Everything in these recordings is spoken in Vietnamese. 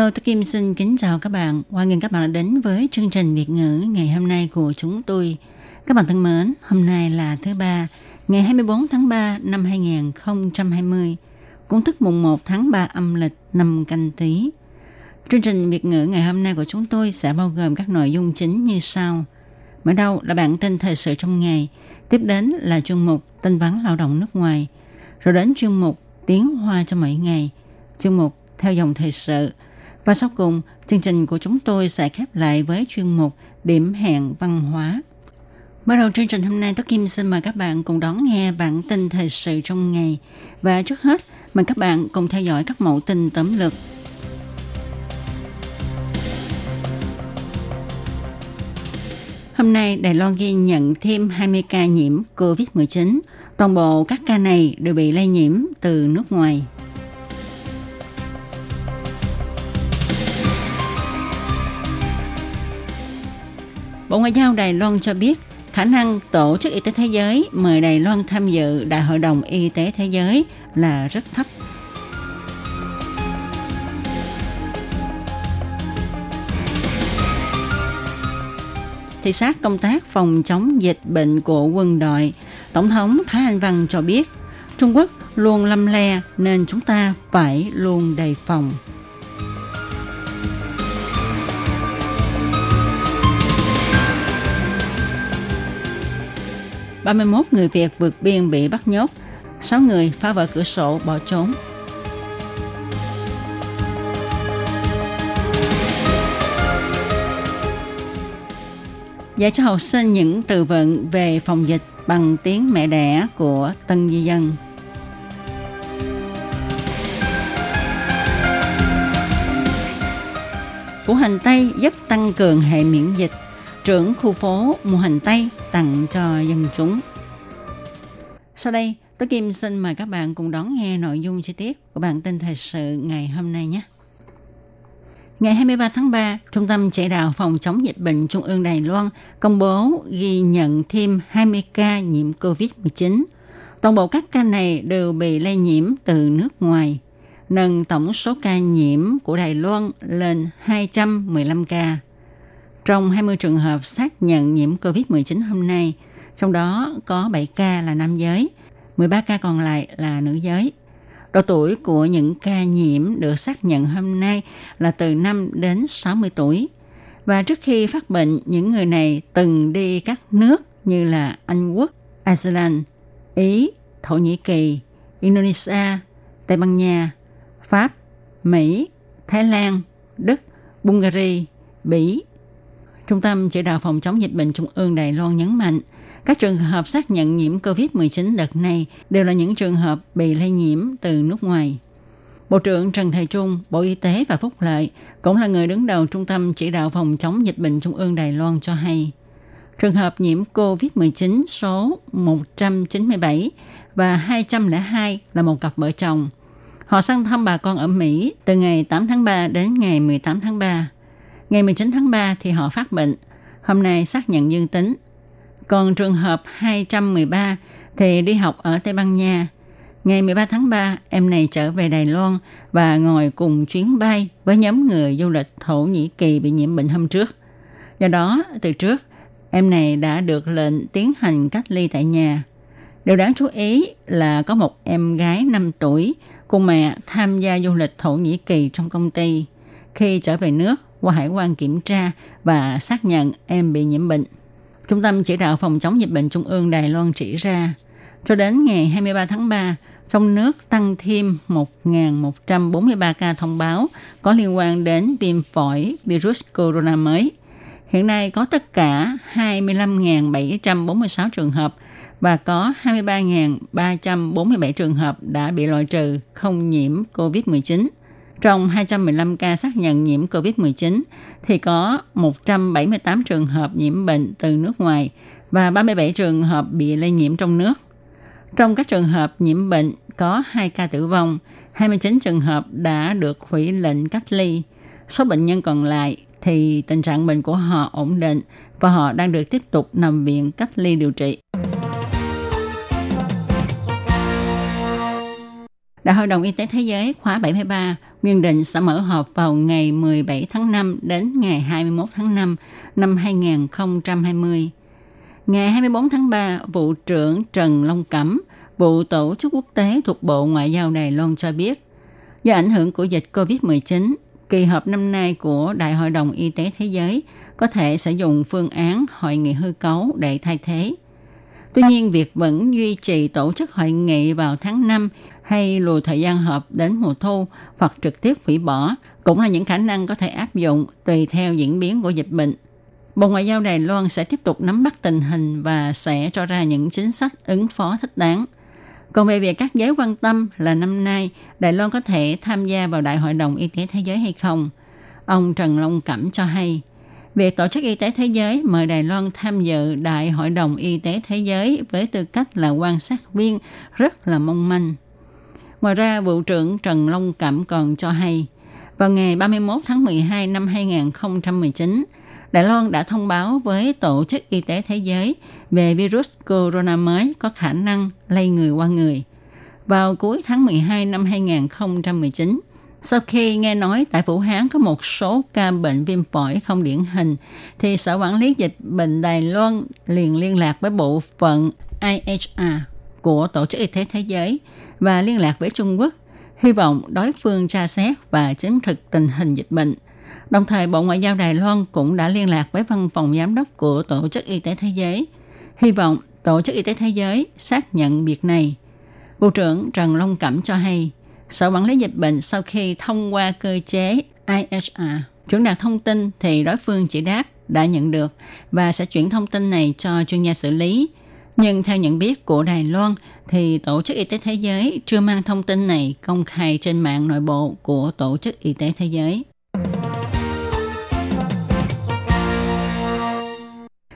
Hello, tôi Kim xin kính chào các bạn. Hoan nghênh các bạn đã đến với chương trình Việt ngữ ngày hôm nay của chúng tôi. Các bạn thân mến, hôm nay là thứ ba, ngày 24 tháng 3 năm 2020, cũng tức mùng 1 tháng 3 âm lịch năm canh tí. Chương trình Việt ngữ ngày hôm nay của chúng tôi sẽ bao gồm các nội dung chính như sau. Mở đầu là bản tin thời sự trong ngày, tiếp đến là chuyên mục tin vắn lao động nước ngoài, rồi đến chuyên mục tiếng hoa cho mỗi ngày, chuyên mục theo dòng thời sự, và sau cùng, chương trình của chúng tôi sẽ khép lại với chuyên mục Điểm hẹn văn hóa. Bắt đầu chương trình hôm nay, Tố Kim xin mời các bạn cùng đón nghe bản tin thời sự trong ngày. Và trước hết, mời các bạn cùng theo dõi các mẫu tin tóm lược. Hôm nay, Đài Loan ghi nhận thêm 20 ca nhiễm COVID-19. Toàn bộ các ca này đều bị lây nhiễm từ nước ngoài. Bộ Ngoại giao Đài Loan cho biết khả năng Tổ chức Y tế Thế giới mời Đài Loan tham dự Đại hội đồng Y tế Thế giới là rất thấp. Thị sát công tác phòng chống dịch bệnh của quân đội, Tổng thống Thái Anh Văn cho biết Trung Quốc luôn lâm le nên chúng ta phải luôn đề phòng. 31 người Việt vượt biên bị bắt nhốt, 6 người phá vỡ cửa sổ bỏ trốn. Dạy cho học sinh những từ vựng về phòng dịch bằng tiếng mẹ đẻ của tân di dân. Củ hành tây giúp tăng cường hệ miễn dịch trưởng khu phố Mù hành tây tặng cho dân chúng. Sau đây, Tố Kim xin mời các bạn cùng đón nghe nội dung chi tiết của bản tin thời sự ngày hôm nay nhé. Ngày 23 tháng 3, Trung tâm Chỉ đạo Phòng chống dịch bệnh Trung ương Đài Loan công bố ghi nhận thêm 20 ca nhiễm COVID-19. Toàn bộ các ca này đều bị lây nhiễm từ nước ngoài, nâng tổng số ca nhiễm của Đài Loan lên 215 ca. Trong 20 trường hợp xác nhận nhiễm COVID-19 hôm nay, trong đó có 7 ca là nam giới, 13 ca còn lại là nữ giới. Độ tuổi của những ca nhiễm được xác nhận hôm nay là từ 5 đến 60 tuổi. Và trước khi phát bệnh, những người này từng đi các nước như là Anh Quốc, Iceland, Ý, Thổ Nhĩ Kỳ, Indonesia, Tây Ban Nha, Pháp, Mỹ, Thái Lan, Đức, Bulgaria, Bỉ, Trung tâm Chỉ đạo Phòng chống dịch bệnh Trung ương Đài Loan nhấn mạnh, các trường hợp xác nhận nhiễm COVID-19 đợt này đều là những trường hợp bị lây nhiễm từ nước ngoài. Bộ trưởng Trần Thầy Trung, Bộ Y tế và Phúc Lợi cũng là người đứng đầu Trung tâm Chỉ đạo Phòng chống dịch bệnh Trung ương Đài Loan cho hay. Trường hợp nhiễm COVID-19 số 197 và 202 là một cặp vợ chồng. Họ sang thăm bà con ở Mỹ từ ngày 8 tháng 3 đến ngày 18 tháng 3. Ngày 19 tháng 3 thì họ phát bệnh, hôm nay xác nhận dương tính. Còn trường hợp 213 thì đi học ở Tây Ban Nha. Ngày 13 tháng 3, em này trở về Đài Loan và ngồi cùng chuyến bay với nhóm người du lịch Thổ Nhĩ Kỳ bị nhiễm bệnh hôm trước. Do đó, từ trước, em này đã được lệnh tiến hành cách ly tại nhà. Điều đáng chú ý là có một em gái 5 tuổi cùng mẹ tham gia du lịch Thổ Nhĩ Kỳ trong công ty. Khi trở về nước, qua hải quan kiểm tra và xác nhận em bị nhiễm bệnh. Trung tâm chỉ đạo phòng chống dịch bệnh Trung ương Đài Loan chỉ ra, cho đến ngày 23 tháng 3, trong nước tăng thêm 1.143 ca thông báo có liên quan đến viêm phổi virus corona mới. Hiện nay có tất cả 25.746 trường hợp và có 23.347 trường hợp đã bị loại trừ không nhiễm COVID-19. Trong 215 ca xác nhận nhiễm COVID-19 thì có 178 trường hợp nhiễm bệnh từ nước ngoài và 37 trường hợp bị lây nhiễm trong nước. Trong các trường hợp nhiễm bệnh có 2 ca tử vong, 29 trường hợp đã được hủy lệnh cách ly. Số bệnh nhân còn lại thì tình trạng bệnh của họ ổn định và họ đang được tiếp tục nằm viện cách ly điều trị. Đại hội đồng Y tế Thế giới khóa 73 nguyên định sẽ mở họp vào ngày 17 tháng 5 đến ngày 21 tháng 5 năm 2020. Ngày 24 tháng 3, Vụ trưởng Trần Long Cẩm, Vụ Tổ chức Quốc tế thuộc Bộ Ngoại giao Đài Loan cho biết, do ảnh hưởng của dịch COVID-19, kỳ họp năm nay của Đại hội đồng Y tế Thế giới có thể sử dụng phương án hội nghị hư cấu để thay thế. Tuy nhiên, việc vẫn duy trì tổ chức hội nghị vào tháng 5 hay lùi thời gian họp đến mùa thu hoặc trực tiếp hủy bỏ cũng là những khả năng có thể áp dụng tùy theo diễn biến của dịch bệnh. Bộ Ngoại giao Đài Loan sẽ tiếp tục nắm bắt tình hình và sẽ cho ra những chính sách ứng phó thích đáng. Còn về việc các giới quan tâm là năm nay Đài Loan có thể tham gia vào Đại hội đồng Y tế Thế giới hay không, ông Trần Long Cẩm cho hay, việc Tổ chức Y tế Thế giới mời Đài Loan tham dự Đại hội đồng Y tế Thế giới với tư cách là quan sát viên rất là mong manh. Ngoài ra, Vụ trưởng Trần Long Cẩm còn cho hay, vào ngày 31 tháng 12 năm 2019, Đài Loan đã thông báo với Tổ chức Y tế Thế giới về virus corona mới có khả năng lây người qua người. Vào cuối tháng 12 năm 2019, sau khi nghe nói tại Vũ Hán có một số ca bệnh viêm phổi không điển hình, thì Sở Quản lý Dịch bệnh Đài Loan liền liên lạc với bộ phận IHR của Tổ chức Y tế Thế giới và liên lạc với Trung Quốc, hy vọng đối phương tra xét và chứng thực tình hình dịch bệnh. Đồng thời, Bộ Ngoại giao Đài Loan cũng đã liên lạc với văn phòng giám đốc của Tổ chức Y tế Thế giới, hy vọng Tổ chức Y tế Thế giới xác nhận việc này. Bộ trưởng Trần Long Cẩm cho hay, Sở Quản lý Dịch bệnh sau khi thông qua cơ chế IHR chuyển đạt thông tin thì đối phương chỉ đáp đã nhận được và sẽ chuyển thông tin này cho chuyên gia xử lý nhưng theo nhận biết của Đài Loan, thì Tổ chức Y tế Thế giới chưa mang thông tin này công khai trên mạng nội bộ của Tổ chức Y tế Thế giới.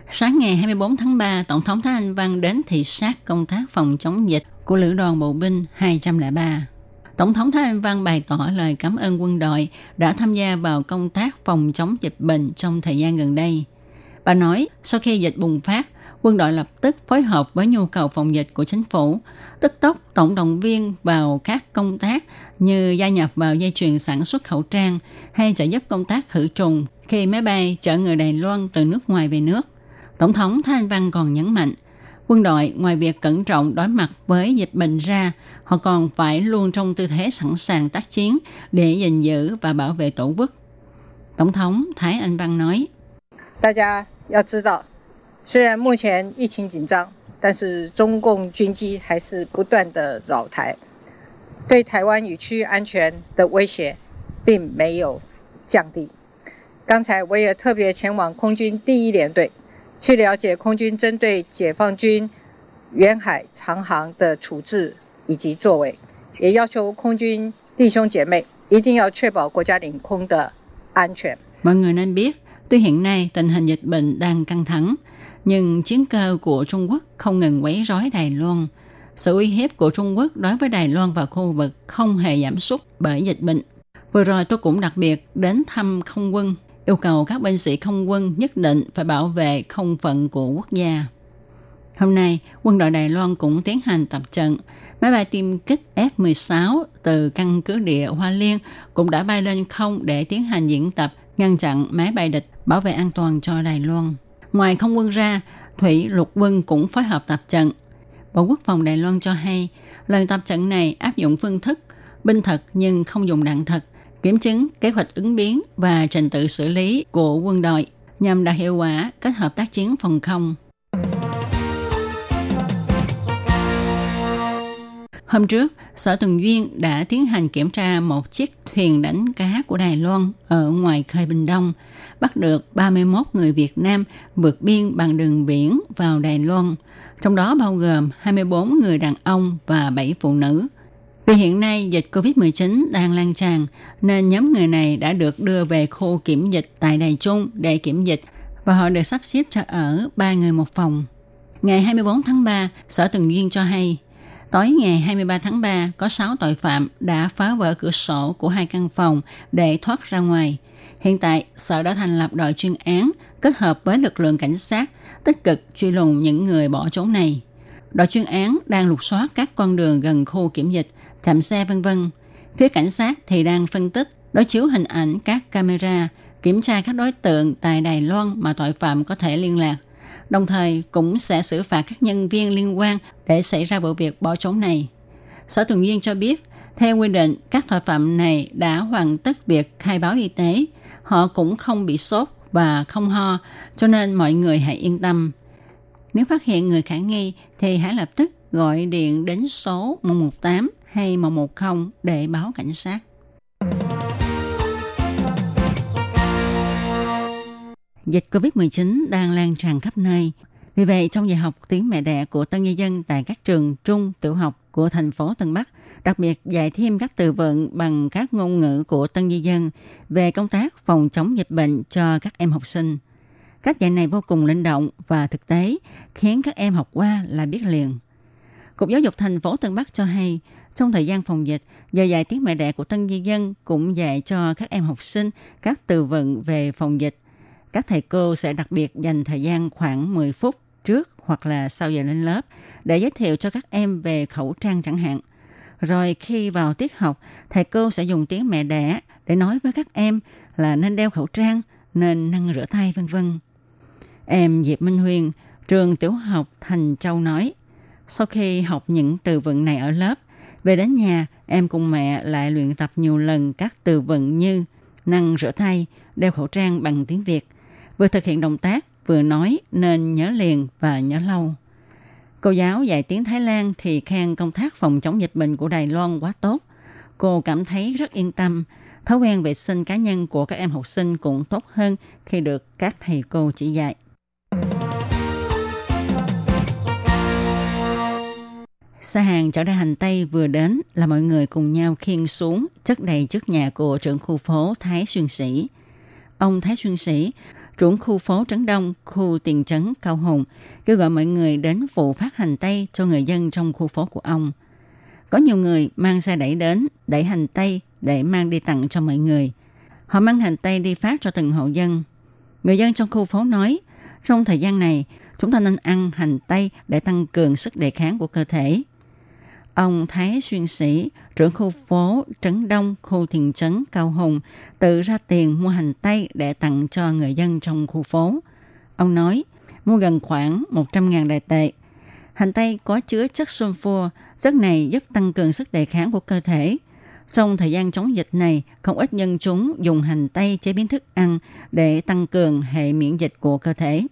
Sáng ngày 24 tháng 3, Tổng thống Thái Anh Văn đến thị sát công tác phòng chống dịch của Lữ đoàn Bộ binh 203. Tổng thống Thái Anh Văn bày tỏ lời cảm ơn quân đội đã tham gia vào công tác phòng chống dịch bệnh trong thời gian gần đây. Bà nói, sau khi dịch bùng phát, quân đội lập tức phối hợp với nhu cầu phòng dịch của chính phủ, tức tốc tổng động viên vào các công tác như gia nhập vào dây chuyền sản xuất khẩu trang hay trợ giúp công tác khử trùng khi máy bay chở người Đài Loan từ nước ngoài về nước. Tổng thống Thái Anh Văn còn nhấn mạnh, quân đội ngoài việc cẩn trọng đối mặt với dịch bệnh ra, họ còn phải luôn trong tư thế sẵn sàng tác chiến để gìn giữ và bảo vệ tổ quốc. Tổng thống Thái Anh Văn nói, 大家要知道， 虽然目前疫情紧张，但是中共军机还是不断的扰台，对台湾与区域安全的威胁并没有降低。刚才我也特别前往空军第一联队，去了解空军针对解放军远海长航的处置以及作为，也要求空军弟兄姐妹一定要确保国家领空的安全。Mọi người nên biết, tuy hiện nay tình hình dịch bệnh đang căng thẳng, nhưng chiến cơ của Trung Quốc không ngừng quấy rối Đài Loan. Sự uy hiếp của Trung Quốc đối với Đài Loan và khu vực không hề giảm sút bởi dịch bệnh. Vừa rồi tôi cũng đặc biệt đến thăm không quân, yêu cầu các binh sĩ không quân nhất định phải bảo vệ không phận của quốc gia. Hôm nay, quân đội Đài Loan cũng tiến hành tập trận. Máy bay tiêm kích F-16 từ căn cứ địa Hoa Liên cũng đã bay lên không để tiến hành diễn tập ngăn chặn máy bay địch bảo vệ an toàn cho Đài Loan. Ngoài không quân ra, Thủy lục quân cũng phối hợp tập trận. Bộ Quốc phòng Đài Loan cho hay, lần tập trận này áp dụng phương thức binh thật nhưng không dùng đạn thật, kiểm chứng kế hoạch ứng biến và trình tự xử lý của quân đội nhằm đạt hiệu quả kết hợp tác chiến phòng không. Hôm trước, Sở Tường Duyên đã tiến hành kiểm tra một chiếc thuyền đánh cá của Đài Loan ở ngoài khơi Bình Đông, bắt được 31 người Việt Nam vượt biên bằng đường biển vào Đài Loan, trong đó bao gồm 24 người đàn ông và 7 phụ nữ. Vì hiện nay dịch COVID-19 đang lan tràn, nên nhóm người này đã được đưa về khu kiểm dịch tại Đài Trung để kiểm dịch và họ được sắp xếp cho ở ba người một phòng. Ngày 24 tháng 3, Sở Tường Duyên cho hay, tối ngày 23 tháng 3 có 6 tội phạm đã phá vỡ cửa sổ của hai căn phòng để thoát ra ngoài. Hiện tại, Sở đã thành lập đội chuyên án kết hợp với lực lượng cảnh sát tích cực truy lùng những người bỏ trốn này. Đội chuyên án đang lục soát các con đường gần khu kiểm dịch, chạm xe vân vân. Phía cảnh sát thì đang phân tích, đối chiếu hình ảnh các camera, kiểm tra các đối tượng tại Đài Loan mà tội phạm có thể liên lạc. Đồng thời cũng sẽ xử phạt các nhân viên liên quan để xảy ra vụ việc bỏ trốn này. Sở Tuần Duyên cho biết, theo quy định, các tội phạm này đã hoàn tất việc khai báo y tế. Họ cũng không bị sốt và không ho, cho nên mọi người hãy yên tâm. Nếu phát hiện người khả nghi thì hãy lập tức gọi điện đến số 118 hay 110 để báo cảnh sát. Dịch COVID-19 đang lan tràn khắp nơi. Vì vậy, trong dạy học tiếng mẹ đẻ của tân nhân dân tại các trường trung, tiểu học của thành phố Tân Bắc, đặc biệt dạy thêm các từ vựng bằng các ngôn ngữ của tân nhân dân về công tác phòng chống dịch bệnh cho các em học sinh. Cách dạy này vô cùng linh động và thực tế, khiến các em học qua là biết liền. Cục Giáo dục thành phố Tân Bắc cho hay, trong thời gian phòng dịch, giờ dạy tiếng mẹ đẻ của tân nhân dân cũng dạy cho các em học sinh các từ vựng về phòng dịch. Các thầy cô sẽ đặc biệt dành thời gian khoảng 10 phút trước hoặc là sau giờ lên lớp để giới thiệu cho các em về khẩu trang chẳng hạn. Rồi khi vào tiết học, thầy cô sẽ dùng tiếng mẹ đẻ để nói với các em là nên đeo khẩu trang, nên năng rửa tay vân vân. Em Diệp Minh Huyền, trường tiểu học Thành Châu nói, sau khi học những từ vựng này ở lớp, về đến nhà, em cùng mẹ lại luyện tập nhiều lần các từ vựng như năng rửa tay, đeo khẩu trang bằng tiếng Việt. Vừa thực hiện động tác, vừa nói nên nhớ liền và nhớ lâu. Cô giáo dạy tiếng Thái Lan thì khen công tác phòng chống dịch bệnh của Đài Loan quá tốt. Cô cảm thấy rất yên tâm. Thói quen vệ sinh cá nhân của các em học sinh cũng tốt hơn khi được các thầy cô chỉ dạy. Xe hàng chở ra hành Tây vừa đến là mọi người cùng nhau khiêng xuống chất đầy trước nhà của trưởng khu phố Thái Xuyên Sĩ. Ông Thái Xuyên Sĩ, trưởng khu phố Trấn Đông, khu tiền trấn Cao Hùng, kêu gọi mọi người đến phụ phát hành Tây cho người dân trong khu phố của ông. Có nhiều người mang xe đẩy đến, đẩy hành Tây để mang đi tặng cho mọi người. Họ mang hành Tây đi phát cho từng hộ dân. Người dân trong khu phố nói, trong thời gian này, chúng ta nên ăn hành Tây để tăng cường sức đề kháng của cơ thể. Ông Thái Xuyên Sĩ, trưởng khu phố Trấn Đông, khu thiền trấn Cao Hùng, tự ra tiền mua hành tây để tặng cho người dân trong khu phố. Ông nói, mua gần khoảng 100.000 đại tệ. Hành tây có chứa chất sulfur, chất này giúp tăng cường sức đề kháng của cơ thể. Trong thời gian chống dịch này, không ít nhân chúng dùng hành tây chế biến thức ăn để tăng cường hệ miễn dịch của cơ thể.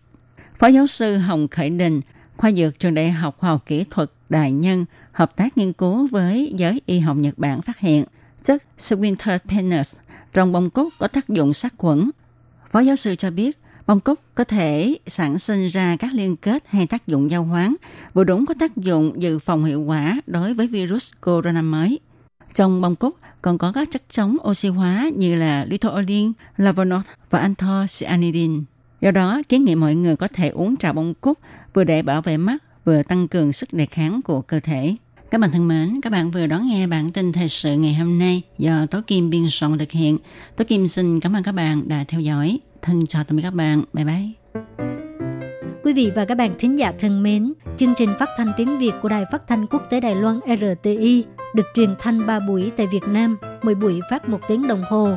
Phó giáo sư Hồng Khởi Đình, khoa dược trường Đại học Khoa học Kỹ thuật Đại Nhân, hợp tác nghiên cứu với giới y học Nhật Bản phát hiện chất Swinterpenus trong bông cúc có tác dụng sát khuẩn. Phó giáo sư cho biết, bông cúc có thể sản sinh ra các liên kết hay tác dụng giao hoán, vừa đúng có tác dụng dự phòng hiệu quả đối với virus corona mới. Trong bông cúc còn có các chất chống oxy hóa như là lithoidin, lavonol và anthocyanidin. Do đó, kiến nghị mọi người có thể uống trà bông cúc vừa để bảo vệ mắt, vừa tăng cường sức đề kháng của cơ thể. Các bạn thân mến, các bạn vừa đón nghe bản tin thời sự ngày hôm nay do Tố Kim biên soạn thực hiện. Tố Kim xin cảm ơn các bạn đã theo dõi. Thân chào tạm biệt các bạn. Bye bye. Quý vị và các bạn thính giả thân mến, chương trình phát thanh tiếng Việt của Đài Phát thanh Quốc tế Đài Loan RTI được truyền thanh 3 buổi tại Việt Nam, mỗi buổi phát một tiếng đồng hồ.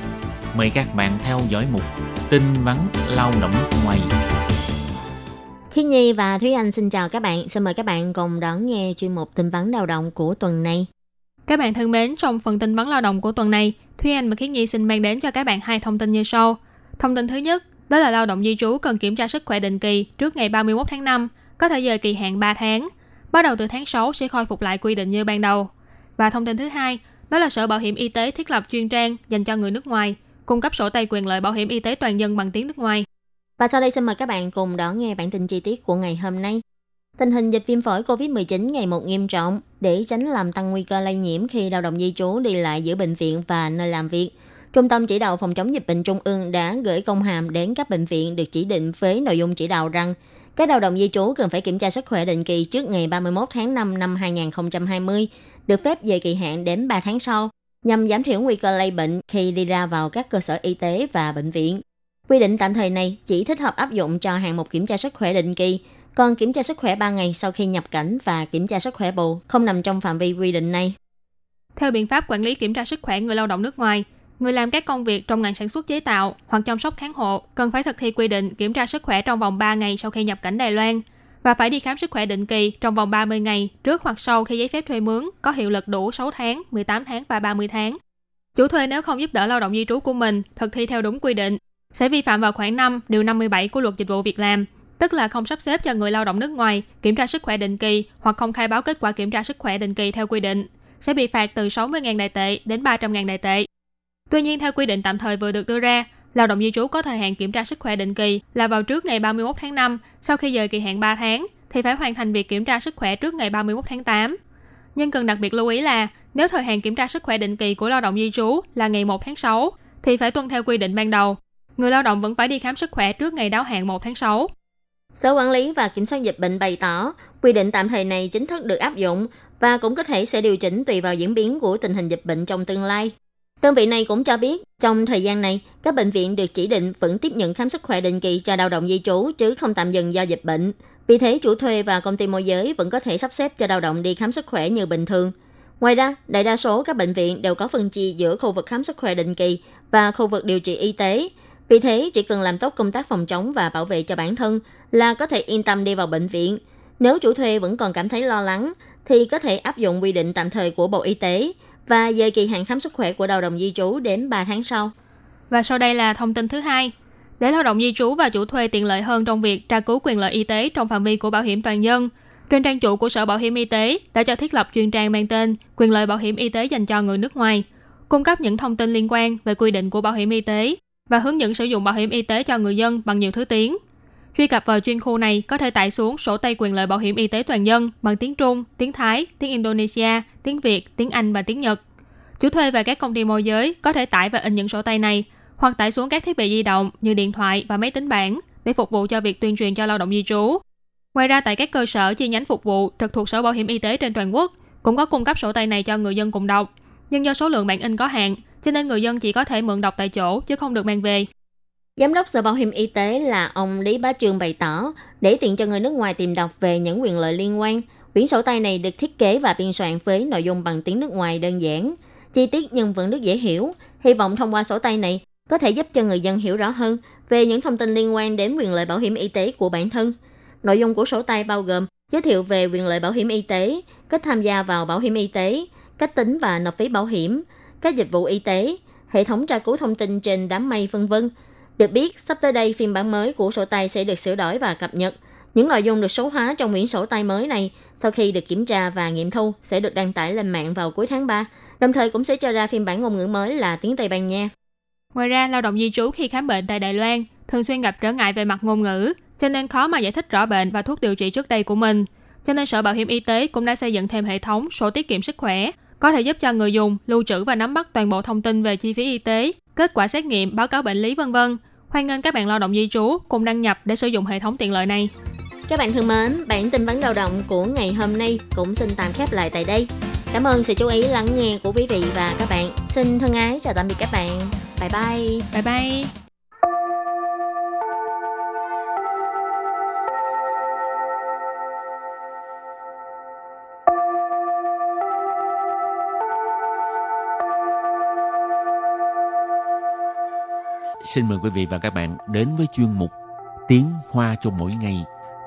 Mời các bạn theo dõi mục tin vắn lao động ngoài. Khi Nhi và Thúy Anh xin chào các bạn. Xin mời các bạn cùng đón nghe chuyên mục tin vắn lao động của tuần này. Các bạn thân mến, trong phần tin vắn lao động của tuần này, Thúy Anh và Khiết Nhi xin mang đến cho các bạn hai thông tin như sau. Thông tin thứ nhất, đó là lao động di trú cần kiểm tra sức khỏe định kỳ trước ngày 31 tháng 5, có thể dời kỳ hạn 3 tháng. Bắt đầu từ tháng 6 sẽ khôi phục lại quy định như ban đầu. Và thông tin thứ hai, đó là Sở Bảo hiểm Y tế thiết lập chuyên trang dành cho người nước ngoài, cung cấp sổ tay quyền lợi bảo hiểm y tế toàn dân bằng tiếng nước ngoài. Và sau đây xin mời các bạn cùng đón nghe bản tin chi tiết của ngày hôm nay. Tình hình dịch viêm phổi COVID-19 ngày một nghiêm trọng để tránh làm tăng nguy cơ lây nhiễm khi lao động di trú đi lại giữa bệnh viện và nơi làm việc. Trung tâm chỉ đạo phòng chống dịch bệnh Trung ương đã gửi công hàm đến các bệnh viện được chỉ định với nội dung chỉ đạo rằng các lao động di trú cần phải kiểm tra sức khỏe định kỳ trước ngày 31 tháng 5 năm 2020, được phép về kỳ hạn đến 3 tháng sau, nhằm giảm thiểu nguy cơ lây bệnh khi đi ra vào các cơ sở y tế và bệnh viện. Quy định tạm thời này chỉ thích hợp áp dụng cho hạng mục kiểm tra sức khỏe định kỳ, còn kiểm tra sức khỏe 3 ngày sau khi nhập cảnh và kiểm tra sức khỏe bù không nằm trong phạm vi quy định này. Theo biện pháp quản lý kiểm tra sức khỏe người lao động nước ngoài, người làm các công việc trong ngành sản xuất chế tạo hoặc chăm sóc kháng hộ cần phải thực thi quy định kiểm tra sức khỏe trong vòng 3 ngày sau khi nhập cảnh Đài Loan và phải đi khám sức khỏe định kỳ trong vòng 30 ngày trước hoặc sau khi giấy phép thuê mướn có hiệu lực đủ 6 tháng, 18 tháng và 30 tháng. Chủ thuê nếu không giúp đỡ lao động di trú của mình thực thi theo đúng quy định sẽ vi phạm vào khoản 5 điều 57 của luật dịch vụ việc làm, tức là không sắp xếp cho người lao động nước ngoài kiểm tra sức khỏe định kỳ hoặc không khai báo kết quả kiểm tra sức khỏe định kỳ theo quy định, sẽ bị phạt từ 60.000 đại tệ đến 300.000 đại tệ. Tuy nhiên, theo quy định tạm thời vừa được đưa ra, lao động di trú có thời hạn kiểm tra sức khỏe định kỳ là vào trước ngày 31 tháng 5, sau khi dời kỳ hạn 3 tháng, thì phải hoàn thành việc kiểm tra sức khỏe trước ngày 31 tháng 8. Nhưng cần đặc biệt lưu ý là, nếu thời hạn kiểm tra sức khỏe định kỳ của lao động di trú là ngày 1 tháng 6, thì phải tuân theo quy định ban đầu. Người lao động vẫn phải đi khám sức khỏe trước ngày đáo hạn 1 tháng 6. Sở Quản lý và Kiểm soát Dịch bệnh bày tỏ, quy định tạm thời này chính thức được áp dụng và cũng có thể sẽ điều chỉnh tùy vào diễn biến của tình hình dịch bệnh trong tương lai. Đơn vị này cũng cho biết, trong thời gian này, các bệnh viện được chỉ định vẫn tiếp nhận khám sức khỏe định kỳ cho lao động di trú chứ không tạm dừng do dịch bệnh. Vì thế, chủ thuê và công ty môi giới vẫn có thể sắp xếp cho lao động đi khám sức khỏe như bình thường. Ngoài ra, đại đa số các bệnh viện đều có phân chia giữa khu vực khám sức khỏe định kỳ và khu vực điều trị y tế. Vì thế, chỉ cần làm tốt công tác phòng chống và bảo vệ cho bản thân là có thể yên tâm đi vào bệnh viện. Nếu chủ thuê vẫn còn cảm thấy lo lắng, thì có thể áp dụng quy định tạm thời của Bộ Y tế và dời kỳ hạn khám sức khỏe của lao động di trú đến 3 tháng sau. Và sau đây là thông tin thứ hai. Để lao động di trú và chủ thuê tiện lợi hơn trong việc tra cứu quyền lợi y tế trong phạm vi của bảo hiểm toàn dân, trên trang chủ của Sở Bảo hiểm Y tế đã cho thiết lập chuyên trang mang tên Quyền lợi bảo hiểm y tế dành cho người nước ngoài, cung cấp những thông tin liên quan về quy định của bảo hiểm y tế và hướng dẫn sử dụng bảo hiểm y tế cho người dân bằng nhiều thứ tiếng. Truy cập vào chuyên khu này có thể tải xuống sổ tay quyền lợi bảo hiểm y tế toàn dân bằng tiếng Trung, tiếng Thái, tiếng Indonesia, tiếng Việt, tiếng Anh và tiếng Nhật. Chủ thuê và các công ty môi giới có thể tải và in những sổ tay này hoặc tải xuống các thiết bị di động như điện thoại và máy tính bảng để phục vụ cho việc tuyên truyền cho lao động di trú. Ngoài ra tại các cơ sở chi nhánh phục vụ trực thuộc Sở Bảo hiểm Y tế trên toàn quốc cũng có cung cấp sổ tay này cho người dân cùng đọc. Nhưng do số lượng bản in có hạn, cho nên người dân chỉ có thể mượn đọc tại chỗ chứ không được mang về. Giám đốc Sở Bảo hiểm Y tế là ông Lý Bá Trường bày tỏ, để tiện cho người nước ngoài tìm đọc về những quyền lợi liên quan, quyển sổ tay này được thiết kế và biên soạn với nội dung bằng tiếng nước ngoài đơn giản, chi tiết nhưng vẫn rất dễ hiểu. Hy vọng thông qua sổ tay này có thể giúp cho người dân hiểu rõ hơn về những thông tin liên quan đến quyền lợi bảo hiểm y tế của bản thân. Nội dung của sổ tay bao gồm giới thiệu về quyền lợi bảo hiểm y tế, cách tham gia vào bảo hiểm y tế, cách tính và nộp phí bảo hiểm, các dịch vụ y tế, hệ thống tra cứu thông tin trên đám mây vân vân. Được biết, sắp tới đây phiên bản mới của sổ tay sẽ được sửa đổi và cập nhật. Những nội dung được số hóa trong quyển sổ tay mới này sau khi được kiểm tra và nghiệm thu sẽ được đăng tải lên mạng vào cuối tháng 3, đồng thời cũng sẽ cho ra phiên bản ngôn ngữ mới là tiếng Tây Ban Nha. Ngoài ra, lao động di trú khi khám bệnh tại Đài Loan thường xuyên gặp trở ngại về mặt ngôn ngữ, cho nên khó mà giải thích rõ bệnh và thuốc điều trị trước đây của mình. Cho nên Sở Bảo hiểm Y tế cũng đã xây dựng thêm hệ thống sổ tiết kiệm sức khỏe, có thể giúp cho người dùng lưu trữ và nắm bắt toàn bộ thông tin về chi phí y tế, kết quả xét nghiệm, báo cáo bệnh lý vân vân, Hoan nghênh các bạn lao động di trú cùng đăng nhập để sử dụng hệ thống tiện lợi này. Các bạn thân mến, bản tin vấn lao động của ngày hôm nay cũng xin tạm khép lại tại đây. Cảm ơn sự chú ý lắng nghe của quý vị và các bạn. Xin thân ái chào tạm biệt các bạn. Bye bye. Bye bye. Xin mời quý vị và các bạn đến với chuyên mục Tiếng Hoa cho mỗi ngày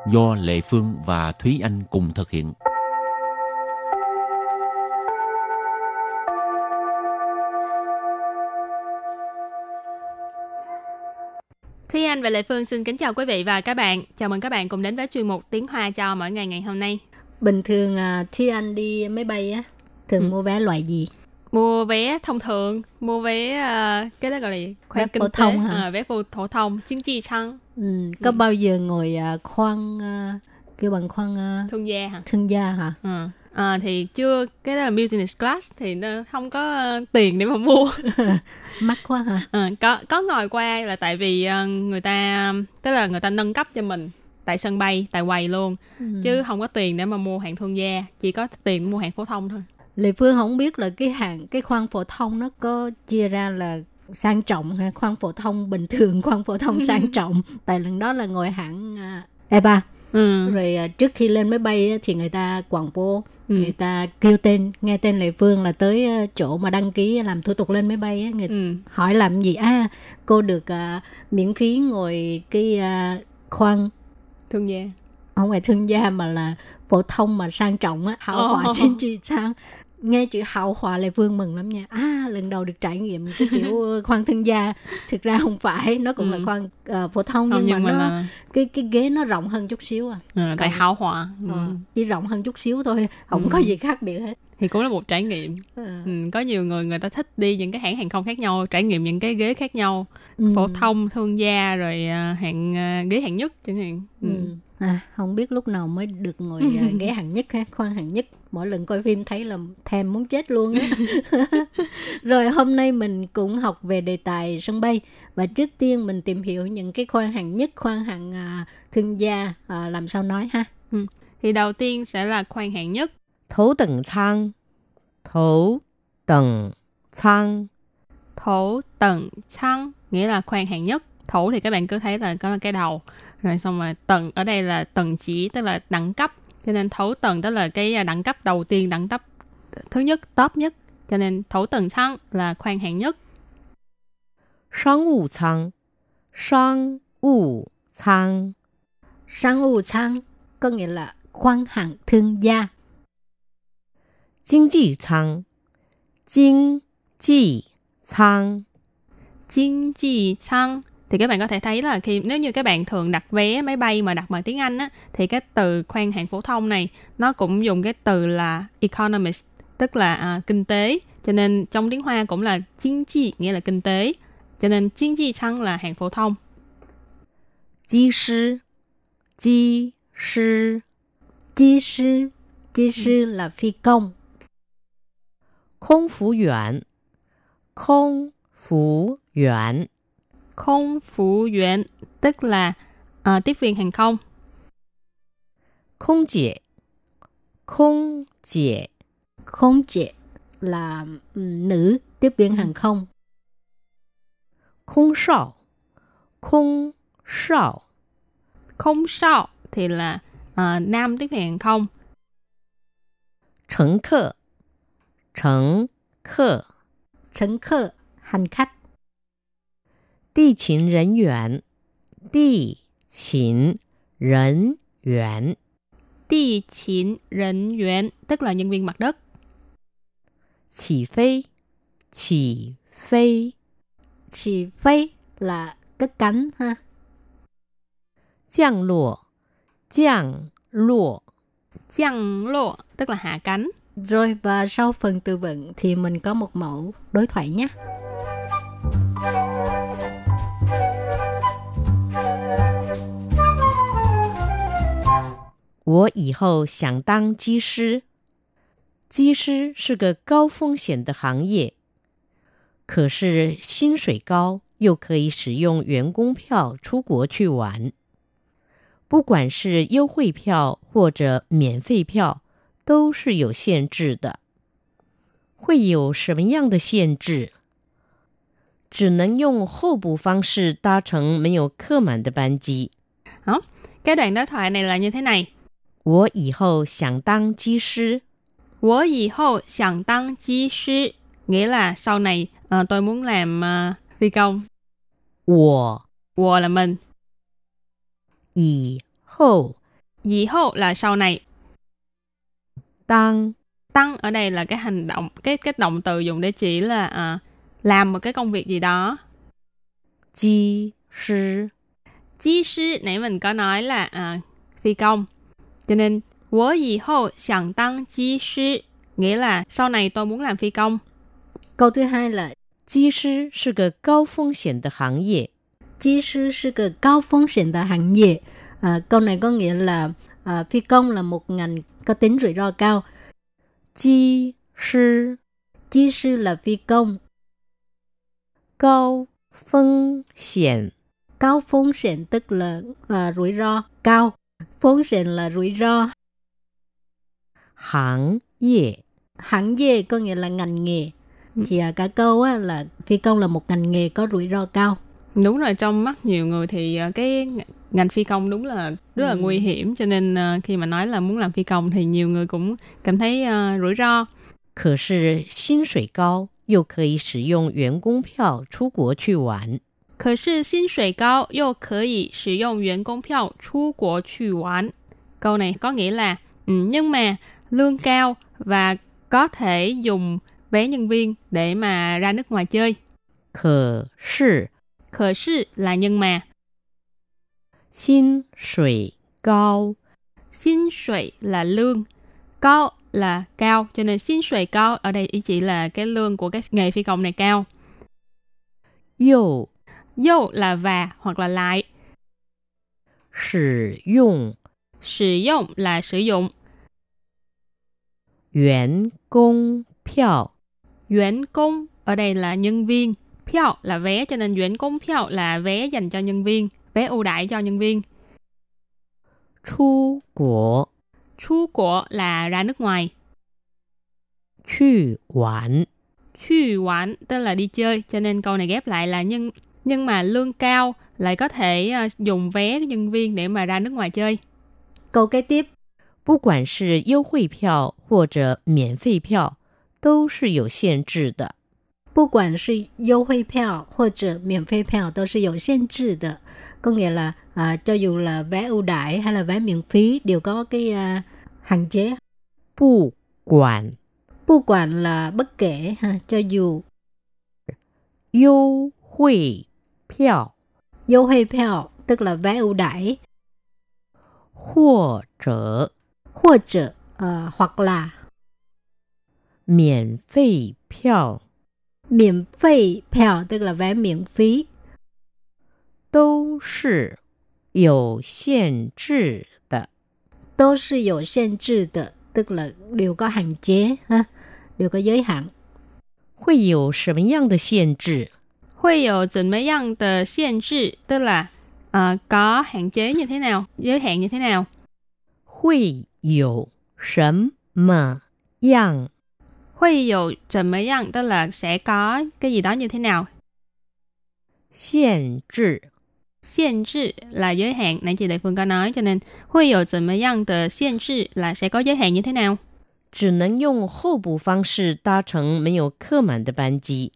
do Lệ Phương và Thúy Anh cùng thực hiện. Thúy Anh và Lệ Phương xin kính chào quý vị và các bạn. Chào mừng các bạn cùng đến với chuyên mục Tiếng Hoa cho mỗi ngày ngày hôm nay. Bình thường à, Thúy Anh đi máy bay á, thường Ừ. mua vé loại gì? Mua vé thông thường, mua vé ờ, cái đó gọi là khoang Vé kinh phổ tế, thông hả? Ờ, vé phổ, thông, chính trị trăng, Ừ, có bao giờ ngồi à, khoang à, kêu bằng khoang à, thương gia hả? thương gia hả? Ừ. Ờ, thì chưa cái đó là business class thì nó không có ờ, tiền để mà mua Mắc quá hả? Ờ, có có ngồi qua là tại vì ờ, người ta tức là người ta nâng cấp cho mình tại sân bay tại quầy luôn Ừ. chứ không có tiền để mà mua hàng thương gia chỉ có tiền mua hàng phổ thông thôi Lệ Phương không biết là cái hàng cái khoang phổ thông nó có chia ra là sang trọng hay khoang phổ thông bình thường khoang phổ thông sang trọng tại lần đó là ngồi hãng à, E3 ừ. rồi à, trước khi lên máy bay thì người ta quảng bố Ừ. người ta kêu tên nghe tên Lệ Phương là tới à, chỗ mà đăng ký làm thủ tục lên máy bay người Ừ. hỏi làm gì à cô được à, miễn phí ngồi cái à, khoang thương gia không phải thương gia mà là phổ thông mà sang trọng á hào hòa Ồ. trên chi sang nghe chữ hào hòa Lệ Phương mừng lắm nha à lần đầu được trải nghiệm cái kiểu khoang thương gia thực ra không phải nó cũng Ừ. là khoang ờ, phổ thông không nhưng, nhưng mà, mà nó là cái cái ghế nó rộng hơn chút xíu à ờ, tại hảo hòa ừ. Ờ, chỉ rộng hơn chút xíu thôi không Ừ. có gì khác biệt hết thì cũng là một trải nghiệm Ờ. ừ. có nhiều người người ta thích đi những cái hãng hàng không khác nhau trải nghiệm những cái ghế khác nhau Ừ. phổ thông thương gia rồi ờ, hạng ờ, ghế hạng nhất chẳng hạn ừ. Ừ. À, không biết lúc nào mới được ngồi à, ghế hạng nhất ha, khoan hạng nhất. Mỗi lần coi phim thấy là thèm muốn chết luôn á. Rồi hôm nay mình cũng học về đề tài sân bay và trước tiên mình tìm hiểu những cái khoan hạng nhất, khoan hạng à, thương gia à, làm sao nói ha. thì đầu tiên sẽ là khoang hạng nhất 头等舱，头等舱， thổ tầng chăng nghĩa là khoang hạng nhất thổ thì các bạn cứ thấy là có là cái đầu rồi xong rồi tầng ở đây là tầng chỉ tức là đẳng cấp cho nên thổ tầng tức là cái à, đẳng cấp đầu tiên đẳng cấp thứ nhất top nhất cho nên thổ tầng chăng là khoang hạng nhất 商务舱，商务舱， Sang u chang có nghĩa là khoan hạng thương gia. 经济舱，经济舱， Chính trị chăng thì các bạn có thể thấy là khi nếu như các bạn thường đặt vé máy bay mà đặt bằng tiếng Anh á thì cái từ khoang hạng phổ thông này nó cũng dùng cái từ là economist tức là à, kinh tế cho nên trong tiếng Hoa cũng là chính trị nghĩa là kinh tế cho nên chính trị chăng là hạng phổ thông 机师，机师， Chi sư, chi sư là phi công. 空服员，空服员， không phụ viện tức là à, tiếp viên hàng không 空姐，空姐， Khốn chị là ừ, nữ tiếp viên hàng không. 空少，空少， không sao thì là à, nam tiếp viên hàng không 乘客， 乘客， 乘客, hành khách. 地勤人员，地勤人员， địa勤人员 tức là nhân viên mặt đất 起飞，起飞， Chỉ phay là cất cánh ha. 降落，降落， 降落tức là hạ cánh Rồi và sau phần từ vựng thì mình có một mẫu đối thoại nhé. 我以后想当机师。机师是个高风险的行业，可是薪水高 又可以使用员工票出国去玩。不管是优惠票或者免费票， 都是有限制的。会有什么样的限制？只能用候补方式搭乘没有客满的班机。 Đó, cái đoạn đối thoại này là như thế này. 我以后想当机师。我以后想当机师 nghĩa là sau này ờ, tôi muốn làm ờ, phi công. 我 Wo là mình. 以后 Dĩ hậu là sau này. tăng. Tăng ở đây là cái hành động cái cái động từ dùng để chỉ là à, làm một cái công việc gì đó. Chi sư chi sư nãy mình có nói là à, phi công. Cho nên wo yi hou xiang tăng chi sư nghĩa là sau này tôi muốn làm phi công. Câu thứ hai là chi sư là cái cao phong hiểm de hành nghề. chi sư là cái cao phong hiểm de hành nghề. câu này có nghĩa là à, phi công là một ngành có tính rủi ro cao. Chi sư Chi sư là phi công. Cao phong hiểm Cao phong hiểm tức là uh, rủi ro cao. Phong hiểm là rủi ro. Hãng yê Hãng yê có nghĩa là ngành nghề. Thì uh, cả câu á, là phi công là một ngành nghề có rủi ro cao. Đúng rồi, trong mắt nhiều người thì à, cái ngành phi công đúng là rất là Ừ. nguy hiểm. Cho nên ờ, khi mà nói là muốn làm phi công thì nhiều người cũng cảm thấy ờ, rủi ro. 可是薪水高，又可以使用员工票出国去玩。可是薪水高又可以使用员工票出国去玩. Câu này có nghĩa là ừ, nhưng mà lương cao và có thể dùng vé nhân viên để mà ra nước ngoài chơi. 可是 Khờ sư là nhưng mà. Xin sủy cao. Xin sủy là lương, cao là cao, cho nên xin sủy cao ở đây ý chỉ là cái lương của cái nghề phi công này cao. Yêu Yêu là và hoặc là lại. Sử dụng Sử dụng là sử dụng. Yuán công phiếu Yuán công ở đây là nhân viên. Phiếu là vé, cho nên yuán công phiếu là vé dành cho nhân viên Vé ưu đãi cho nhân viên. 出国 Chu của là ra nước ngoài. 去玩。 Chu quán tức là đi chơi. Cho nên câu này ghép lại là nhưng nhưng mà lương cao lại có thể ờ, dùng vé nhân viên để mà ra nước ngoài chơi. Câu kế tiếp 不管是优惠票或者免费票，都是有限制的。 不管是优惠票或者免费票都是有限制的. Có nghĩa là à, cho dù là vé ưu đãi hay là vé miễn phí đều có cái à, hạn chế. 不管 不quản là bất kể, ha, cho dù 优惠票 优惠票 tức là vé ưu đãi 或者 或者 à, hoặc là 免费票 miễn phí票 tức là vé miễn phí 都是有限制的。 都是有限制的 tức là đều có hạn chế ha, đều có giới hạn. 会有什么样的限制？会有怎么样的限制 tức là ờ, có hạn chế như thế nào, giới hạn như thế nào. 会有什么样 Huy dụ怎么样 tức là sẽ có cái gì đó như thế nào. 限制？ Xiên trị là giới hạn, nãy chị Đại Phương có nói, cho nên huy dụ怎么样的限制 là sẽ có giới hạn như thế nào. 只能用候补方式搭乘没有客满的班机。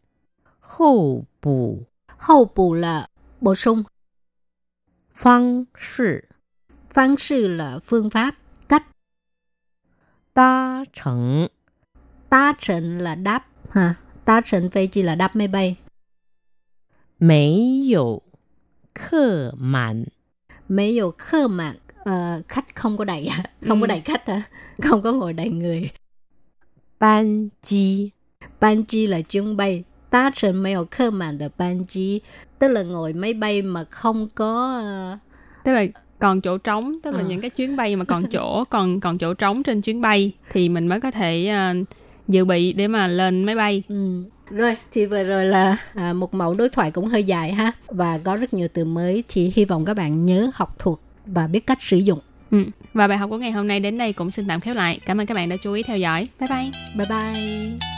候补 Hậu bù là bổ sung, 方式 phương sư là phương pháp, cách, 搭乘 tá trịnh là đáp, ha. Tá trịnh飞机 là đáp máy bay. 没有客满 Mấy dụ khơ mạn, ờ, khách không có đầy, à? không có Ừ. đầy khách hả? Không có ngồi đầy người. 班机 Ban chi là chuyến bay. Tá trịnh mấy dụ khơ mạn là ban chi. Tức là ngồi máy bay mà không có... ờ, Tức là còn chỗ trống, tức là Ờ. những cái chuyến bay mà còn chỗ, còn còn chỗ trống trên chuyến bay thì mình mới có thể ờ, dự bị để mà lên máy bay. ừ, Rồi, chị vừa rồi là à, một mẫu đối thoại cũng hơi dài ha và có rất nhiều từ mới. Chị hy vọng các bạn nhớ học thuộc và biết cách sử dụng. Ừ. Và bài học của ngày hôm nay đến đây cũng xin tạm khép lại. Cảm ơn các bạn đã chú ý theo dõi. Bye bye. Bye bye.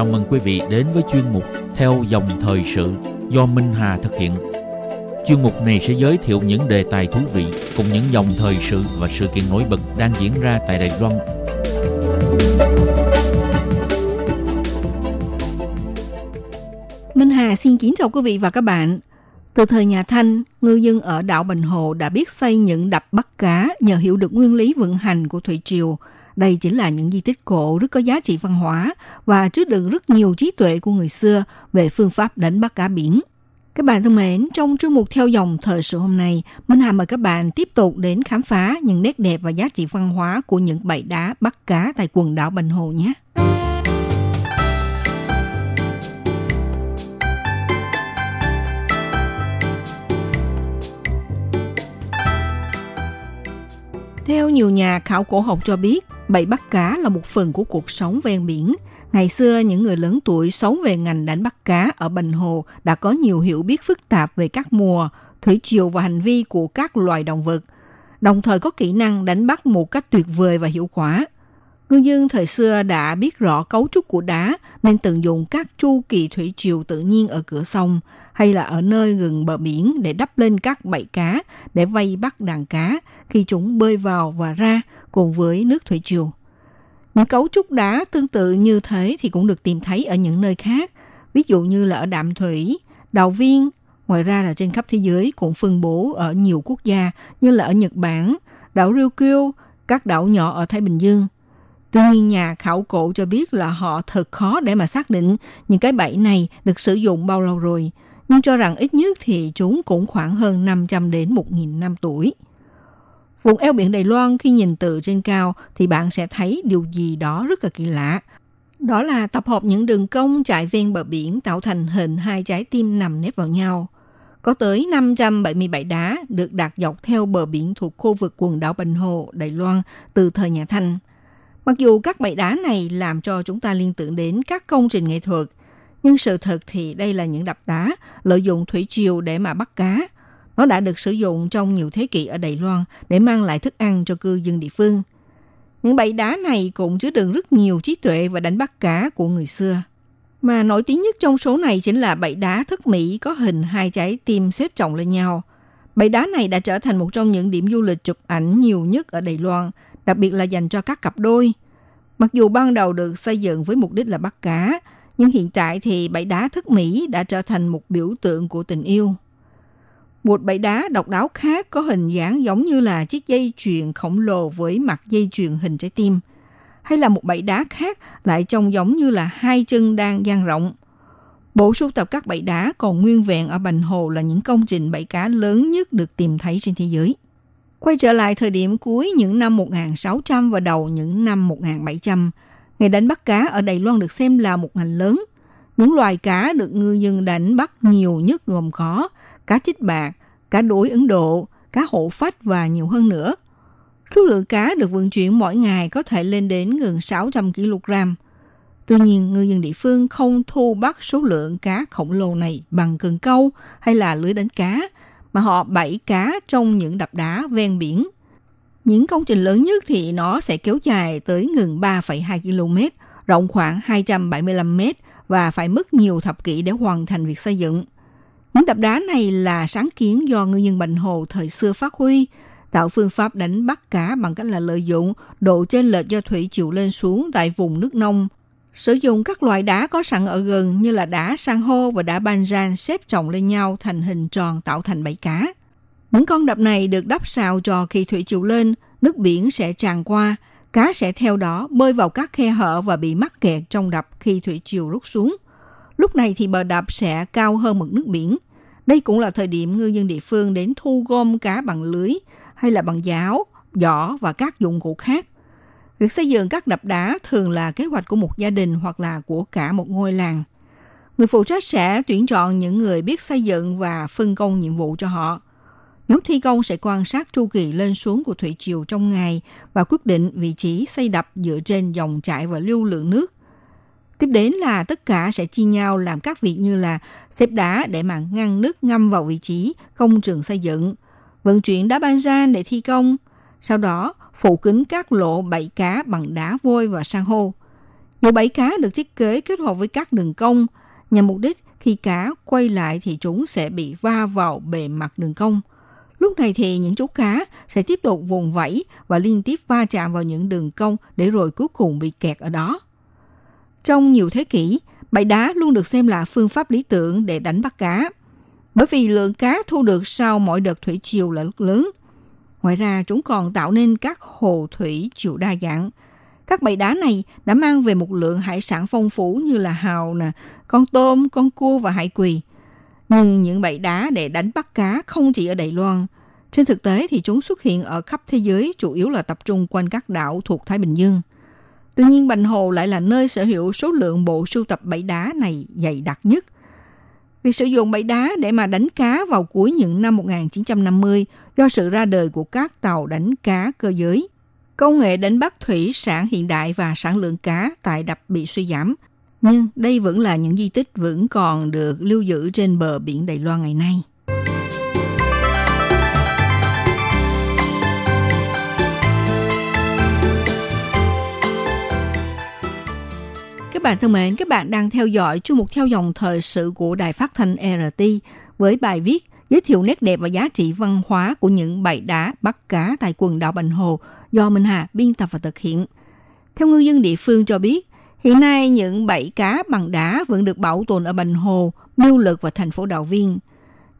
Chào mừng quý vị đến với chuyên mục Theo dòng thời sự do Minh Hà thực hiện. Chuyên mục này sẽ giới thiệu những đề tài thú vị cùng những dòng thời sự và sự kiện nổi bật đang diễn ra tại Đài Loan Minh Hà xin kính chào quý vị và các bạn. Từ thời nhà Thanh, ngư dân ở đảo Bình Hồ đã biết xây những đập bắt cá nhờ hiểu được nguyên lý vận hành của thủy triều. Đây chính là những di tích cổ rất có giá trị văn hóa và chứa đựng rất nhiều trí tuệ của người xưa về phương pháp đánh bắt cá biển. Các bạn thân mến, trong chương mục theo dòng thời sự hôm nay, Minh Hà mời các bạn tiếp tục đến khám phá những nét đẹp và giá trị văn hóa của những bãi đá bắt cá tại quần đảo Bình Hồ nhé. Theo nhiều nhà khảo cổ học cho biết, bẫy bắt cá là một phần của cuộc sống ven biển. Ngày xưa, những người lớn tuổi sống về ngành đánh bắt cá ở Bình Hồ đã có nhiều hiểu biết phức tạp về các mùa, thủy triều và hành vi của các loài động vật, đồng thời có kỹ năng đánh bắt một cách tuyệt vời và hiệu quả. Ngư dân thời xưa đã biết rõ cấu trúc của đá nên tận dụng các chu kỳ thủy triều tự nhiên ở cửa sông hay là ở nơi gần bờ biển để đắp lên các bẫy cá để vây bắt đàn cá khi chúng bơi vào và ra cùng với nước thủy triều. Những cấu trúc đá tương tự như thế thì cũng được tìm thấy ở những nơi khác, ví dụ như là ở Đạm Thủy, Đào Viên, ngoài ra là trên khắp thế giới cũng phân bố ở nhiều quốc gia như là ở Nhật Bản, đảo Ryukyu, các đảo nhỏ ở Thái Bình Dương. Tuy nhiên nhà khảo cổ cho biết là họ thật khó để mà xác định những cái bẫy này được sử dụng bao lâu rồi, nhưng cho rằng ít nhất thì chúng cũng khoảng hơn 500 đến 1.000 năm tuổi. Vùng eo biển Đài Loan khi nhìn từ trên cao thì bạn sẽ thấy điều gì đó rất là kỳ lạ. Đó là tập hợp những đường cong chạy ven bờ biển tạo thành hình hai trái tim nằm nếp vào nhau. Có tới 577 đá được đặt dọc theo bờ biển thuộc khu vực quần đảo Bình Hồ, Đài Loan từ thời nhà Thanh. Mặc dù các bãi đá này làm cho chúng ta liên tưởng đến các công trình nghệ thuật, nhưng sự thật thì đây là những đập đá lợi dụng thủy triều để mà bắt cá. Nó đã được sử dụng trong nhiều thế kỷ ở Đài Loan để mang lại thức ăn cho cư dân địa phương. Những bãi đá này cũng chứa đựng rất nhiều trí tuệ và đánh bắt cá của người xưa. Mà nổi tiếng nhất trong số này chính là bãi đá thức Mỹ có hình hai trái tim xếp chồng lên nhau. Bãi đá này đã trở thành một trong những điểm du lịch chụp ảnh nhiều nhất ở Đài Loan, đặc biệt là dành cho các cặp đôi. Mặc dù ban đầu được xây dựng với mục đích là bắt cá, nhưng hiện tại thì bãi đá thức Mỹ đã trở thành một biểu tượng của tình yêu. Một bãi đá độc đáo khác có hình dáng giống như là chiếc dây chuyền khổng lồ với mặt dây chuyền hình trái tim. Hay là một bãi đá khác lại trông giống như là hai chân đang dang rộng. Bộ sưu tập các bãi đá còn nguyên vẹn ở Bành Hồ là những công trình bãi cá lớn nhất được tìm thấy trên thế giới. Quay trở lại thời điểm cuối những năm 1600 và đầu những năm 1700, nghề đánh bắt cá ở Đài Loan được xem là một ngành lớn. Những loài cá được ngư dân đánh bắt nhiều nhất gồm có cá chích bạc, cá đối Ấn Độ, cá hổ phách và nhiều hơn nữa. Số lượng cá được vận chuyển mỗi ngày có thể lên đến gần 600 kg. Tuy nhiên, ngư dân địa phương không thu bắt số lượng cá khổng lồ này bằng cần câu hay là lưới đánh cá, mà họ bẫy cá trong những đập đá ven biển. Những công trình lớn nhất thì nó sẽ kéo dài tới gần 3,2 km, rộng khoảng 275 m và phải mất nhiều thập kỷ để hoàn thành việc xây dựng. Những đập đá này là sáng kiến do ngư dân Bành Hồ thời xưa phát huy, tạo phương pháp đánh bắt cá bằng cách là lợi dụng độ chênh lệch do thủy chiều lên xuống tại vùng nước nông. Sử dụng các loại đá có sẵn ở gần như là đá san hô và đá banjan xếp chồng lên nhau thành hình tròn tạo thành bẫy cá. Những con đập này được đắp xào cho khi thủy chiều lên, nước biển sẽ tràn qua, cá sẽ theo đó bơi vào các khe hở và bị mắc kẹt trong đập khi thủy chiều rút xuống. Lúc này thì bờ đập sẽ cao hơn mực nước biển. Đây cũng là thời điểm ngư dân địa phương đến thu gom cá bằng lưới hay là bằng giáo, giỏ và các dụng cụ khác. Việc xây dựng các đập đá thường là kế hoạch của một gia đình hoặc là của cả một ngôi làng. Người phụ trách sẽ tuyển chọn những người biết xây dựng và phân công nhiệm vụ cho họ. Nhóm thi công sẽ quan sát chu kỳ lên xuống của thủy triều trong ngày và quyết định vị trí xây đập dựa trên dòng chảy và lưu lượng nước. Tiếp đến là tất cả sẽ chia nhau làm các việc như là xếp đá để mà ngăn nước ngâm vào vị trí công trường xây dựng, vận chuyển đá ban ran để thi công, sau đó phủ kính các lỗ bẫy cá bằng đá vôi và san hô. Những bẫy cá được thiết kế kết hợp với các đường cong nhằm mục đích khi cá quay lại thì chúng sẽ bị va vào bề mặt đường cong. Lúc này thì những chú cá sẽ tiếp tục vùng vẫy và liên tiếp va chạm vào những đường cong để rồi cuối cùng bị kẹt ở đó. Trong nhiều thế kỷ, bẫy đá luôn được xem là phương pháp lý tưởng để đánh bắt cá. Bởi vì lượng cá thu được sau mỗi đợt thủy triều là rất lớn. Ngoài ra, chúng còn tạo nên các hồ thủy chịu đa dạng. Các bầy đá này đã mang về một lượng hải sản phong phú như là hào, nè, con tôm, con cua và hải quỳ. Nhưng những bẫy đá để đánh bắt cá không chỉ ở Đài Loan. Trên thực tế thì chúng xuất hiện ở khắp thế giới, chủ yếu là tập trung quanh các đảo thuộc Thái Bình Dương. Tuy nhiên, Bành Hồ lại là nơi sở hữu số lượng bộ sưu tập bẫy đá này dày đặc nhất. Việc sử dụng bẫy đá để mà đánh cá vào cuối những năm 1950 do sự ra đời của các tàu đánh cá cơ giới. Công nghệ đánh bắt thủy sản hiện đại và sản lượng cá tại đập bị suy giảm. Nhưng đây vẫn là những di tích vẫn còn được lưu giữ trên bờ biển Đài Loan ngày nay. Các bạn thân mến, các bạn đang theo dõi chương mục theo dòng thời sự của Đài Phát thanh RT với bài viết giới thiệu nét đẹp và giá trị văn hóa của những bãi đá bắt cá tại quần đảo Bành Hồ do Minh Hà biên tập và thực hiện. Theo ngư dân địa phương cho biết, hiện nay những bãi cá bằng đá vẫn được bảo tồn ở Bành Hồ, Miêu Lực và thành phố Đạo Viên.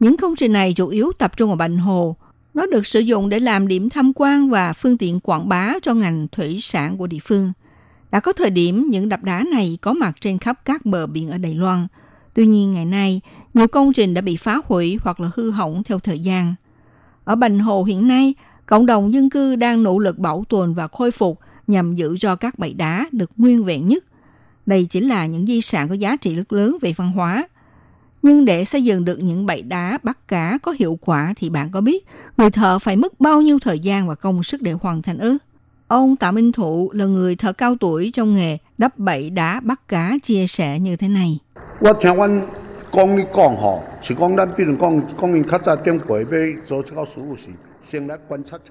Những công trình này chủ yếu tập trung ở Bành Hồ. Nó được sử dụng để làm điểm tham quan và phương tiện quảng bá cho ngành thủy sản của địa phương. Đã có thời điểm những đập đá này có mặt trên khắp các bờ biển ở Đài Loan. Tuy nhiên ngày nay, nhiều công trình đã bị phá hủy hoặc là hư hỏng theo thời gian. Ở Bành Hồ hiện nay, cộng đồng dân cư đang nỗ lực bảo tồn và khôi phục nhằm giữ cho các bãi đá được nguyên vẹn nhất. Đây chính là những di sản có giá trị rất lớn về văn hóa. Nhưng để xây dựng được những bãi đá bắt cá có hiệu quả thì bạn có biết người thợ phải mất bao nhiêu thời gian và công sức để hoàn thành ư? Ông Tạ Minh Thụ là người thợ cao tuổi trong nghề đắp bẫy đá bắt cá chia sẻ như thế này.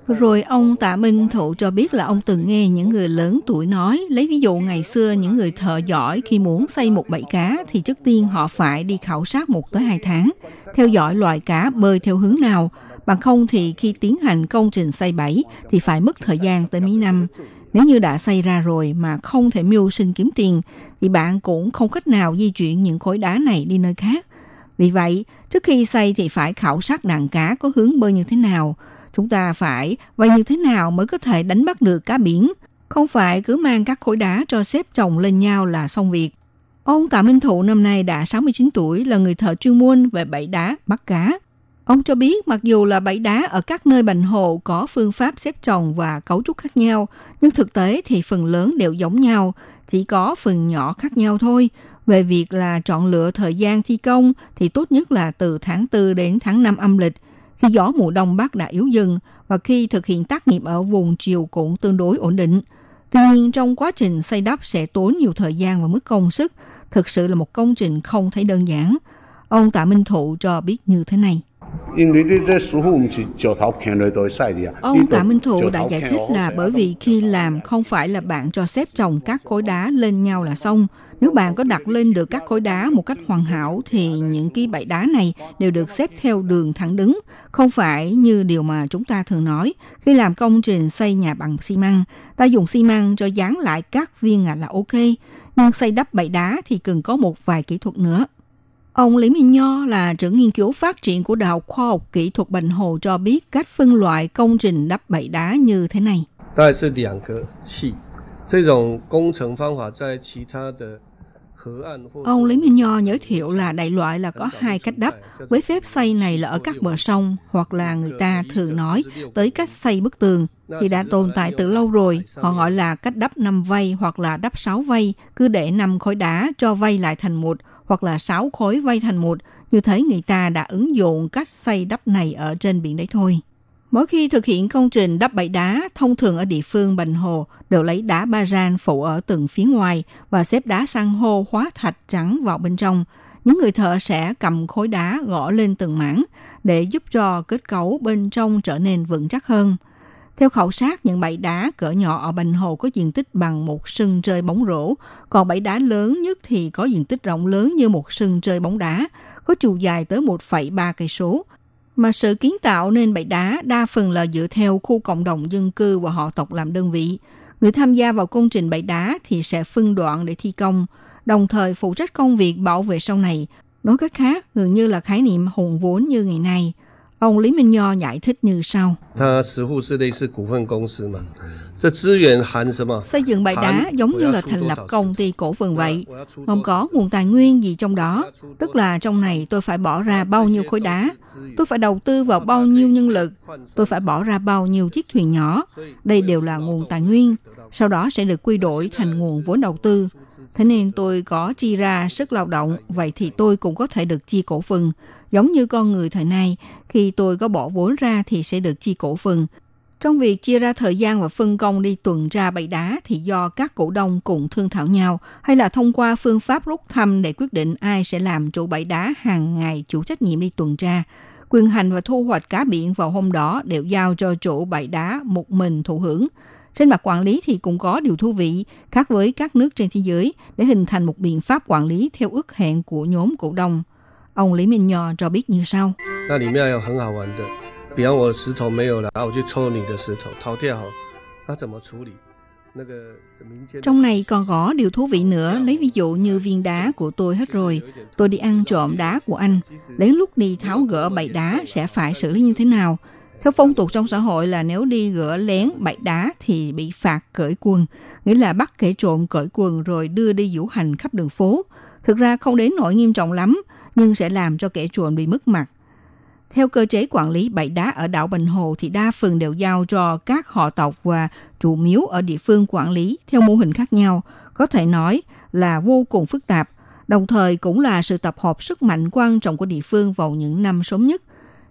Rồi ông Tạ Minh Thụ cho biết là ông từng nghe những người lớn tuổi nói, lấy ví dụ ngày xưa những người thợ giỏi khi muốn xây một bẫy cá thì trước tiên họ phải đi khảo sát một tới hai tháng, theo dõi loài cá bơi theo hướng nào, bằng không thì khi tiến hành công trình xây bẫy thì phải mất thời gian tới mấy năm. Nếu như đã xây ra rồi mà không thể mưu sinh kiếm tiền thì bạn cũng không cách nào di chuyển những khối đá này đi nơi khác. Vì vậy, trước khi xây thì phải khảo sát đàn cá có hướng bơi như thế nào. Chúng ta phải vây như thế nào mới có thể đánh bắt được cá biển. Không phải cứ mang các khối đá cho xếp chồng lên nhau là xong việc. Ông Tạ Minh Thụ năm nay đã 69 tuổi là người thợ chuyên môn về bẫy đá bắt cá. Ông cho biết mặc dù là bẫy đá ở các nơi bành hồ có phương pháp xếp chồng và cấu trúc khác nhau, nhưng thực tế thì phần lớn đều giống nhau, chỉ có phần nhỏ khác nhau thôi. Về việc là chọn lựa thời gian thi công thì tốt nhất là từ tháng 4 đến tháng 5 âm lịch, khi gió mùa đông bắc đã yếu dần và khi thực hiện tác nghiệp ở vùng chiều cũng tương đối ổn định. Tuy nhiên trong quá trình xây đắp sẽ tốn nhiều thời gian và mức công sức, thực sự là một công trình không thấy đơn giản. Ông Tạ Minh Thụ cho biết như thế này. 因为你这师傅唔是石头墘落都会使的啊。 Ông Tạ Minh Thụ đã giải thích là bởi vì khi làm không phải là bạn cho xếp chồng các khối đá lên nhau là xong. Nếu bạn có đặt lên được các khối đá một cách hoàn hảo thì những cái bãi đá này đều được xếp theo đường thẳng đứng, không phải như điều mà chúng ta thường nói. Khi làm công trình xây nhà bằng xi măng, ta dùng xi măng cho dán lại các viên gạch là ok, nhưng xây đắp bãi đá thì cần có một vài kỹ thuật nữa. Ông Lý Minh Nho là trưởng nghiên cứu phát triển của Đại học Khoa học Kỹ thuật Bình Hồ cho biết cách phân loại công trình đắp bãi đá như thế này. 大概是两个气。这种工程方法在其他的河岸或 Ông Lý Minh Nho giới thiệu là đại loại là có hai cách đắp. Với phép xây này là ở các bờ sông, hoặc là người ta thường nói tới cách xây bức tường, thì đã tồn tại từ lâu rồi. Họ gọi là cách đắp năm vây hoặc là đắp sáu vây. Cứ để năm khối đá cho vây lại thành một, hoặc là sáu khối vây thành một. Như thế người ta đã ứng dụng cách xây đắp này ở trên biển đấy thôi. Mỗi khi thực hiện công trình đắp bãi đá, thông thường ở địa phương Bành Hồ đều lấy đá ba gian phủ ở từng phía ngoài và xếp đá san hô hóa thạch trắng vào bên trong. Những người thợ sẽ cầm khối đá gõ lên từng mảng để giúp cho kết cấu bên trong trở nên vững chắc hơn. Theo khảo sát, những bãi đá cỡ nhỏ ở Bành Hồ có diện tích bằng một sân chơi bóng rổ, còn bãi đá lớn nhất thì có diện tích rộng lớn như một sân chơi bóng đá, có chiều dài tới 1,3 cây số, mà sự kiến tạo nên bãi đá đa phần là dựa theo khu cộng đồng dân cư và họ tộc làm đơn vị. Người tham gia vào công trình bãi đá thì sẽ phân đoạn để thi công, đồng thời phụ trách công việc bảo vệ sau này. Nói cách khác, gần như là khái niệm hùng vốn như ngày nay. Ông Lý Minh Nho giải thích như sau. Xây dựng bãi đá giống như là thành lập công ty cổ phần vậy. Không có nguồn tài nguyên gì trong đó. Tức là trong này tôi phải bỏ ra bao nhiêu khối đá. Tôi phải đầu tư vào bao nhiêu nhân lực. Tôi phải bỏ ra bao nhiêu chiếc thuyền nhỏ. Đây đều là nguồn tài nguyên. Sau đó sẽ được quy đổi thành nguồn vốn đầu tư. Thế nên tôi có chi ra sức lao động, vậy thì tôi cũng có thể được chi cổ phần. Giống như con người thời nay, khi tôi có bỏ vốn ra thì sẽ được chi cổ phần. Trong việc chia ra thời gian và phân công đi tuần tra bẫy đá thì do các cổ đông cùng thương thảo nhau hay là thông qua phương pháp rút thăm để quyết định ai sẽ làm chủ bẫy đá hàng ngày chủ trách nhiệm đi tuần tra. Quyền hành và thu hoạch cá biển vào hôm đó đều giao cho chủ bãi đá một mình thụ hưởng. Trên mặt quản lý thì cũng có điều thú vị, khác với các nước trên thế giới, để hình thành một biện pháp quản lý theo ước hẹn của nhóm cổ đông. Ông Lý Minh Nho cho biết như sau. 那里面还有很好玩的，比方我的石头没有了，啊，我去抽你的石头，淘汰好，那怎么处理？那个民间 Trong này còn có điều thú vị nữa, lấy ví dụ như viên đá của tôi hết rồi. Tôi đi ăn trộm đá của anh. Đến lúc đi tháo gỡ bãi đá sẽ phải xử lý như thế nào? Theo phong tục trong xã hội là nếu đi gỡ lén bãi đá thì bị phạt cởi quần, nghĩa là bắt kẻ trộm cởi quần rồi đưa đi vũ hành khắp đường phố. Thực ra không đến nỗi nghiêm trọng lắm, nhưng sẽ làm cho kẻ trộm bị mất mặt. Theo cơ chế quản lý bãi đá ở đảo Bình Hồ thì đa phần đều giao cho các họ tộc và chủ miếu ở địa phương quản lý theo mô hình khác nhau, có thể nói là vô cùng phức tạp, đồng thời cũng là sự tập hợp sức mạnh quan trọng của địa phương vào những năm sớm nhất.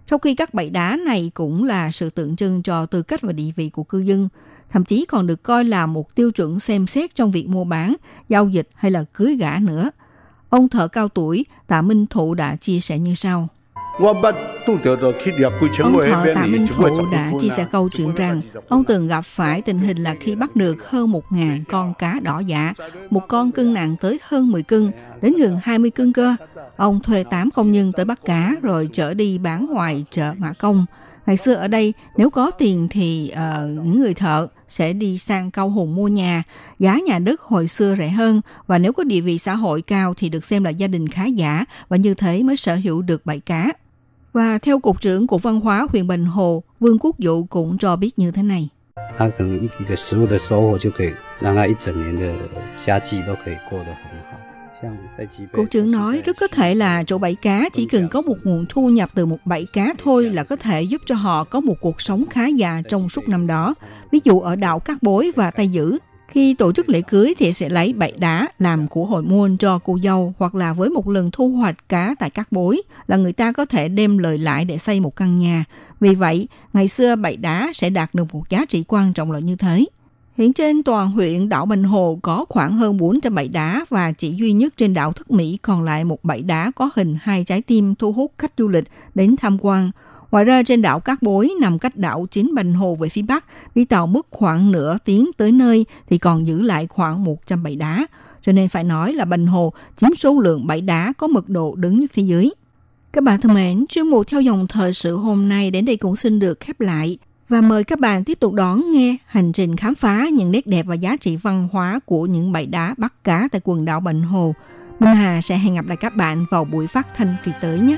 Trong khi các bãi đá này cũng là sự tượng trưng cho tư cách và địa vị của cư dân, thậm chí còn được coi là một tiêu chuẩn xem xét trong việc mua bán, giao dịch hay là cưới gả nữa. Ông thợ cao tuổi Tạ Minh Thụ đã chia sẻ như sau. Ông thợ Tạ Minh Thụ đã chia sẻ câu chuyện rằng ông từng gặp phải tình hình là khi bắt được hơn 1.000 con cá đỏ giả, một con cân nặng tới hơn 10 cân đến gần 20 cân cơ. Ông thuê 8 công nhân tới bắt cá rồi chở đi bán ngoài chợ Mã Công. Ngày xưa ở đây nếu có tiền thì uh, những người thợ sẽ đi sang Cao Hùng mua nhà. Giá nhà đất hồi xưa rẻ hơn và nếu có địa vị xã hội cao thì được xem là gia đình khá giả và như thế mới sở hữu được bãi cá. Và theo Cục trưởng Cục Văn hóa huyện Bình Hồ, Vương Quốc Dụ cũng cho biết như thế này. 他可能一一个食物的收获就可以让他一整年的家计都可以过得很好。 好。Cụ trưởng nói rất có thể là chỗ bẫy cá chỉ cần có một nguồn thu nhập từ một bẫy cá thôi là có thể giúp cho họ có một cuộc sống khá già trong suốt năm đó. Ví dụ ở đảo Cát Bối và Tây Dữ, khi tổ chức lễ cưới thì sẽ lấy bẫy đá làm của hồi môn cho cô dâu hoặc là với một lần thu hoạch cá tại các bối là người ta có thể đem lời lại để xây một căn nhà. Vì vậy, ngày xưa bẫy đá sẽ đạt được một giá trị quan trọng là như thế. Hiện trên toàn huyện đảo Bình Hồ có khoảng hơn 400 bãi đá và chỉ duy nhất trên đảo Thức Mỹ còn lại một bãi đá có hình hai trái tim thu hút khách du lịch đến tham quan. Ngoài ra trên đảo Cát Bối nằm cách đảo chính Bình Hồ về phía bắc, đi tàu mất khoảng nửa tiếng tới nơi thì còn giữ lại khoảng 100 bãi đá. Cho nên phải nói là Bình Hồ chiếm số lượng bãi đá có mật độ đứng nhất thế giới. Các bạn thân mến, chuyên mục theo dòng thời sự hôm nay đến đây cũng xin được khép lại. Và mời các bạn tiếp tục đón nghe hành trình khám phá những nét đẹp và giá trị văn hóa của những bãi đá bắt cá tại quần đảo Bình Hồ. Minh Hà sẽ hẹn gặp lại các bạn vào buổi phát thanh kỳ tới nhé.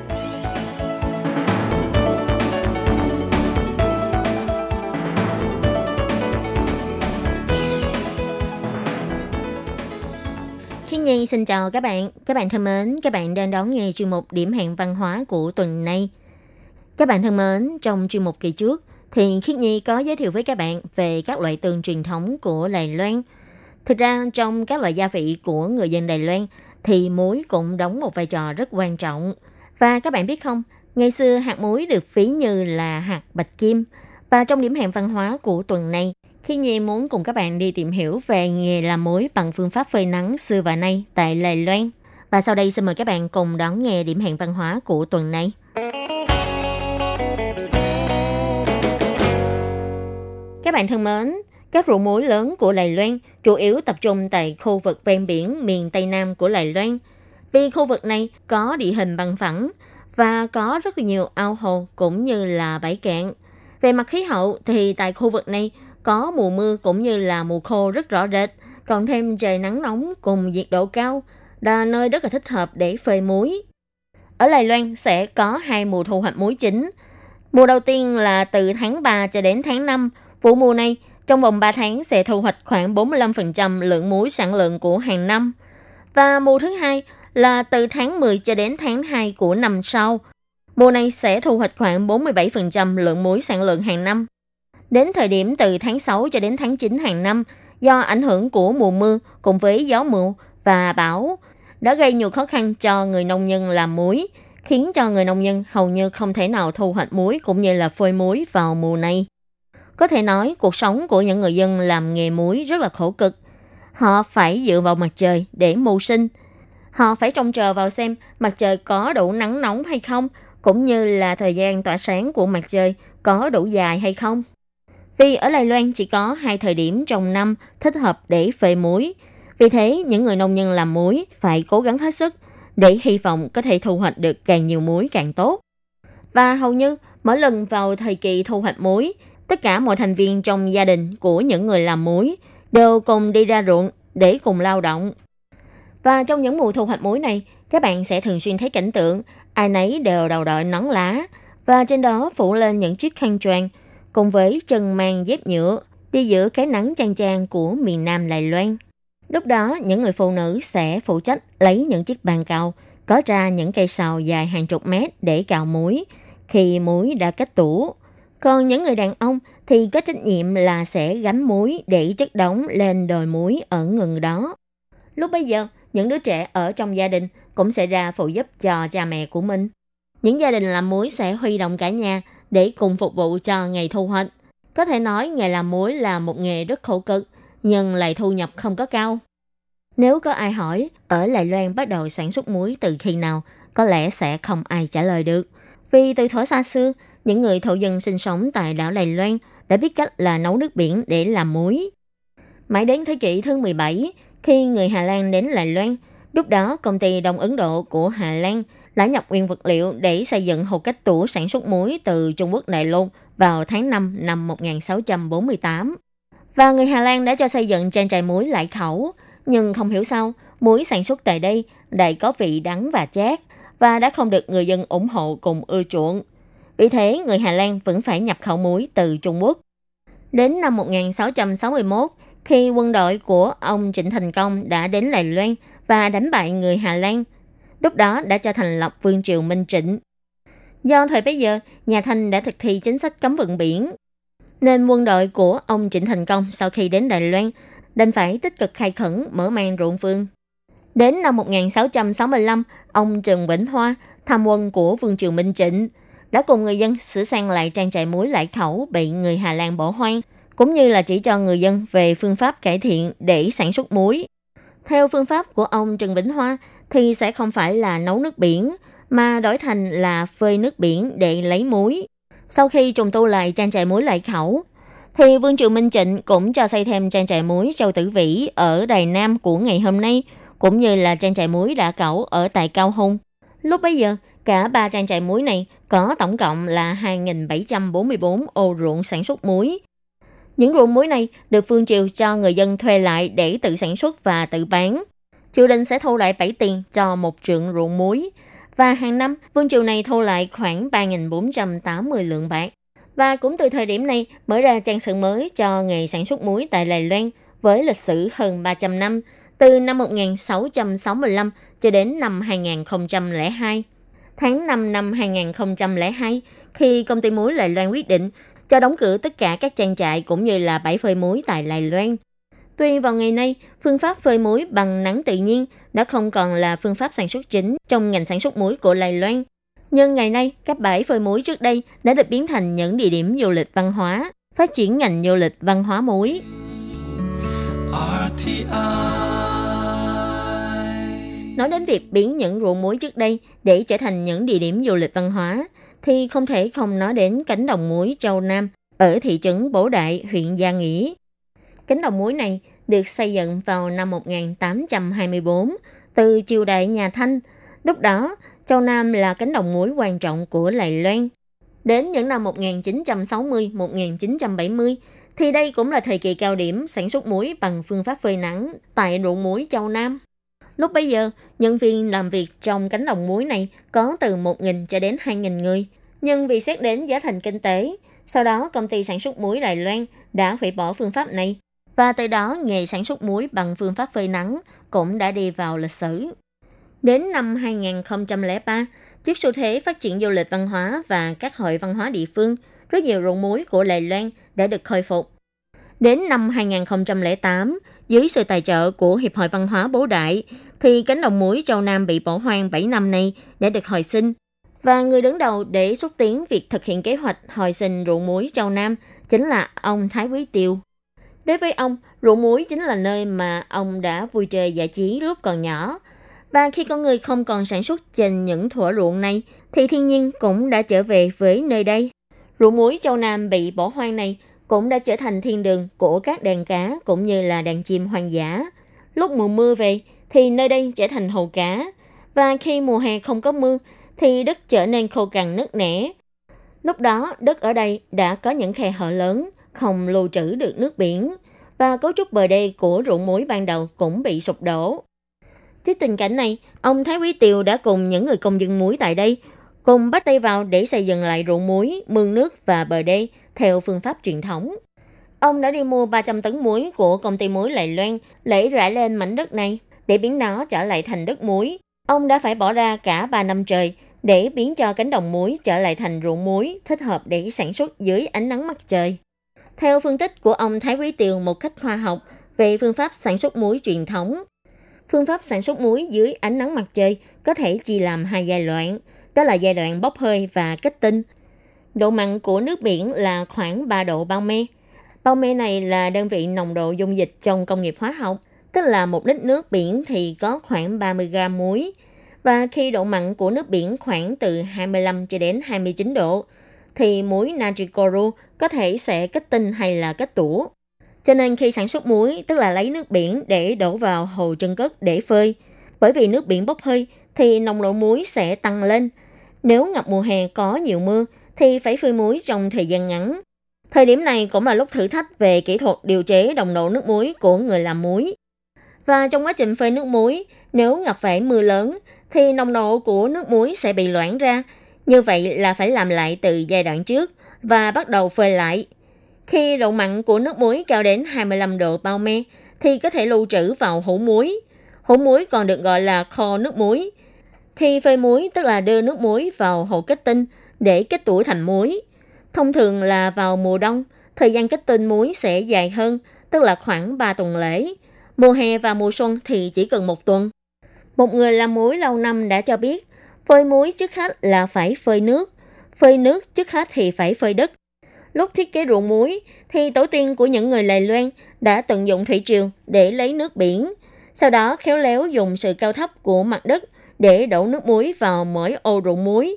Xin chào các bạn. Các bạn thân mến, các bạn đang đón nghe chuyên mục Điểm hẹn văn hóa của tuần này. Các bạn thân mến, trong chuyên mục kỳ trước, thì Khiết Nhi có giới thiệu với các bạn về các loại tương truyền thống của Đài Loan. Thực ra, trong các loại gia vị của người dân Đài Loan, thì muối cũng đóng một vai trò rất quan trọng. Và các bạn biết không, ngày xưa hạt muối được ví như là hạt bạch kim. Và trong điểm hẹn văn hóa của tuần này, khi Nhi muốn cùng các bạn đi tìm hiểu về nghề làm muối bằng phương pháp phơi nắng xưa và nay tại Lài Loan. Và sau đây xin mời các bạn cùng đón nghe điểm hẹn văn hóa của tuần này. Các bạn thân mến, các ruộng muối lớn của Đài Loan chủ yếu tập trung tại khu vực ven biển miền Tây Nam của Đài Loan. Vì khu vực này có địa hình bằng phẳng và có rất nhiều ao hồ cũng như là bãi cạn. Về mặt khí hậu thì tại khu vực này có mùa mưa cũng như là mùa khô rất rõ rệt, còn thêm trời nắng nóng cùng nhiệt độ cao, là nơi rất là thích hợp để phơi muối. Ở Đài Loan sẽ có hai mùa thu hoạch muối chính. Mùa đầu tiên là từ tháng 3 cho đến tháng 5. Vụ mùa này, trong vòng 3 tháng sẽ thu hoạch khoảng 45% lượng muối sản lượng của hàng năm. Và mùa thứ hai là từ tháng 10 cho đến tháng 2 của năm sau. Mùa này sẽ thu hoạch khoảng 47% lượng muối sản lượng hàng năm. Đến thời điểm từ tháng 6 cho đến tháng 9 hàng năm, do ảnh hưởng của mùa mưa cùng với gió mùa và bão đã gây nhiều khó khăn cho người nông dân làm muối, khiến cho người nông dân hầu như không thể nào thu hoạch muối cũng như là phơi muối vào mùa này. Có thể nói cuộc sống của những người dân làm nghề muối rất là khổ cực. Họ phải dựa vào mặt trời để mưu sinh. Họ phải trông chờ vào xem mặt trời có đủ nắng nóng hay không, cũng như là thời gian tỏa sáng của mặt trời có đủ dài hay không. Vì ở Đài Loan chỉ có hai thời điểm trong năm thích hợp để phơi muối. Vì thế, những người nông dân làm muối phải cố gắng hết sức để hy vọng có thể thu hoạch được càng nhiều muối càng tốt. Và hầu như mỗi lần vào thời kỳ thu hoạch muối, tất cả mọi thành viên trong gia đình của những người làm muối đều cùng đi ra ruộng để cùng lao động. Và trong những mùa thu hoạch muối này, các bạn sẽ thường xuyên thấy cảnh tượng ai nấy đều đầu đội nón lá và trên đó phủ lên những chiếc khăn choàng cùng với chân mang dép nhựa đi giữa cái nắng chang chang của miền Nam Đài Loan. Lúc đó, những người phụ nữ sẽ phụ trách lấy những chiếc bàn cào, có ra những cây sào dài hàng chục mét để cào muối khi muối đã kết tủ. Còn những người đàn ông thì có trách nhiệm là sẽ gánh muối để chất đóng lên đồi muối ở ngừng đó. Lúc bây giờ, những đứa trẻ ở trong gia đình cũng sẽ ra phụ giúp cho cha mẹ của mình. Những gia đình làm muối sẽ huy động cả nhà để cùng phục vụ cho ngày thu hoạch. Có thể nói nghề làm muối là một nghề rất khổ cực, nhưng lại thu nhập không có cao. Nếu có ai hỏi ở Lài Loan bắt đầu sản xuất muối từ khi nào, có lẽ sẽ không ai trả lời được. Vì từ thuở xa xưa, những người thổ dân sinh sống tại đảo Lài Loan đã biết cách là nấu nước biển để làm muối. Mãi đến thế kỷ thứ 17, khi người Hà Lan đến Lài Loan, lúc đó công ty Đông Ấn Độ của Hà Lan đã nhập nguyên vật liệu để xây dựng hồ cách tủ sản xuất muối từ Trung Quốc Đài Loan vào tháng 5 năm 1648. Và người Hà Lan đã cho xây dựng trang trại muối lại khẩu, nhưng không hiểu sao, muối sản xuất tại đây lại có vị đắng và chát và đã không được người dân ủng hộ cùng ưa chuộng. Vì thế, người Hà Lan vẫn phải nhập khẩu muối từ Trung Quốc. Đến năm 1661, khi quân đội của ông Trịnh Thành Công đã đến Đài Loan và đánh bại người Hà Lan, lúc đó đã cho thành lập Vương triều Minh Trịnh. Do thời bấy giờ, nhà Thanh đã thực thi chính sách cấm vận biển, nên quân đội của ông Trịnh Thành Công sau khi đến Đài Loan đành phải tích cực khai khẩn mở mang ruộng vườn. Đến năm 1665, ông Trần Vĩnh Hoa, tham quân của Vương triều Minh Trịnh, đã cùng người dân sửa sang lại trang trại muối lại khẩu bị người Hà Lan bỏ hoang, cũng như là chỉ cho người dân về phương pháp cải thiện để sản xuất muối. Theo phương pháp của ông Trần Vĩnh Hoa thì sẽ không phải là nấu nước biển, mà đổi thành là phơi nước biển để lấy muối. Sau khi trùng tu lại trang trại muối lại khẩu, thì Vương Triều Minh Trịnh cũng cho xây thêm trang trại muối Châu Tử Vĩ ở Đài Nam của ngày hôm nay, cũng như là trang trại muối đã cẩu ở tại Cao Hùng. Lúc bấy giờ, cả ba trang trại muối này có tổng cộng là 2.744 ô ruộng sản xuất muối. Những ruộng muối này được Phương Triều cho người dân thuê lại để tự sản xuất và tự bán. Triều đình sẽ thu lại 7 tiền cho một trượng ruộng muối. Và hàng năm, Vương Triều này thu lại khoảng 3.480 lượng bạc. Và cũng từ thời điểm này mở ra trang sử mới cho nghề sản xuất muối tại Đài Loan với lịch sử hơn 300 năm, từ năm 1665 cho đến năm 2002. Tháng 5 năm 2002, khi công ty muối Lài Loan quyết định cho đóng cửa tất cả các trang trại cũng như là bãi phơi muối tại Lài Loan. Tuy vào ngày nay, phương pháp phơi muối bằng nắng tự nhiên đã không còn là phương pháp sản xuất chính trong ngành sản xuất muối của Đài Loan. Nhưng ngày nay, các bãi phơi muối trước đây đã được biến thành những địa điểm du lịch văn hóa, phát triển ngành du lịch văn hóa muối. Nói đến việc biến những ruộng muối trước đây để trở thành những địa điểm du lịch văn hóa, thì không thể không nói đến cánh đồng muối Châu Nam ở thị trấn Bổ Đại, huyện Gia Nghĩa. Cánh đồng muối này được xây dựng vào năm 1824 từ triều đại nhà Thanh. Lúc đó, Châu Nam là cánh đồng muối quan trọng của Lài Loan. Đến những năm 1960-1970, thì đây cũng là thời kỳ cao điểm sản xuất muối bằng phương pháp phơi nắng tại ruộng muối Châu Nam. Lúc bấy giờ, nhân viên làm việc trong cánh đồng muối này có từ 1.000 cho đến 2.000 người. Nhưng vì xét đến giá thành kinh tế, sau đó công ty sản xuất muối Đài Loan đã hủy bỏ phương pháp này và từ đó nghề sản xuất muối bằng phương pháp phơi nắng cũng đã đi vào lịch sử. Đến năm 2003, trước xu thế phát triển du lịch văn hóa và các hội văn hóa địa phương, rất nhiều ruộng muối của Đài Loan đã được khôi phục. Đến năm 2008, dưới sự tài trợ của Hiệp hội Văn hóa Bố Đại, thì cánh đồng muối Châu Nam bị bỏ hoang 7 năm nay đã được hồi sinh. Và người đứng đầu để xúc tiến việc thực hiện kế hoạch hồi sinh ruộng muối Châu Nam chính là ông Thái Quý Tiêu. Đối với ông, ruộng muối chính là nơi mà ông đã vui chơi giải trí lúc còn nhỏ. Và khi con người không còn sản xuất trên những thửa ruộng này, thì thiên nhiên cũng đã trở về với nơi đây. Ruộng muối Châu Nam bị bỏ hoang này cũng đã trở thành thiên đường của các đàn cá cũng như là đàn chim hoang dã. Lúc mùa mưa về thì nơi đây trở thành hồ cá và khi mùa hè không có mưa thì đất trở nên khô cằn nứt nẻ. Lúc đó đất ở đây đã có những khe hở lớn, không lưu trữ được nước biển và cấu trúc bờ đê của ruộng muối ban đầu cũng bị sụp đổ. Trước tình cảnh này, ông Thái Quý Tiều đã cùng những người công dân muối tại đây cùng bắt tay vào để xây dựng lại ruộng muối, mương nước và bờ đê theo phương pháp truyền thống. Ông đã đi mua 300 tấn muối của công ty muối Lài Loan, lấy rải lên mảnh đất này để biến nó trở lại thành đất muối. Ông đã phải bỏ ra cả 3 năm trời để biến cho cánh đồng muối trở lại thành ruộng muối thích hợp để sản xuất dưới ánh nắng mặt trời. Theo phân tích của ông Thái Quý Tiều một cách khoa học về phương pháp sản xuất muối truyền thống, phương pháp sản xuất muối dưới ánh nắng mặt trời có thể chia làm hai giai đoạn, đó là giai đoạn bốc hơi và kết tinh. Độ mặn của nước biển là khoảng 3 độ bao me. Bao me này là đơn vị nồng độ dung dịch trong công nghiệp hóa học, tức là một lít nước biển thì có khoảng 30 gram muối. Và khi độ mặn của nước biển khoảng từ 25 cho đến 29 độ, thì muối natri có thể sẽ kết tinh hay là kết tủa. Cho nên khi sản xuất muối, tức là lấy nước biển để đổ vào hồ chân cất để phơi. Bởi vì nước biển bốc hơi thì nồng độ muối sẽ tăng lên. Nếu ngập mùa hè có nhiều mưa thì phải phơi muối trong thời gian ngắn. Thời điểm này cũng là lúc thử thách về kỹ thuật điều chế đồng độ nước muối của người làm muối. Và trong quá trình phơi nước muối, nếu gặp phải mưa lớn thì nồng độ của nước muối sẽ bị loãng ra. Như vậy là phải làm lại từ giai đoạn trước và bắt đầu phơi lại. Khi độ mặn của nước muối cao đến 25 độ bao me thì có thể lưu trữ vào hũ muối. Hũ muối còn được gọi là kho nước muối. Khi phơi muối tức là đưa nước muối vào hồ kết tinh để kết tủa thành muối. Thông thường là vào mùa đông, thời gian kết tinh muối sẽ dài hơn, tức là khoảng 3 tuần lễ. Mùa hè và mùa xuân thì chỉ cần một tuần. Một người làm muối lâu năm đã cho biết, phơi muối trước hết là phải phơi nước. Phơi nước trước hết thì phải phơi đất. Lúc thiết kế ruộng muối, thì tổ tiên của những người Lài Loan đã tận dụng thủy triều để lấy nước biển. Sau đó khéo léo dùng sự cao thấp của mặt đất để đổ nước muối vào mỗi ô ruộng muối.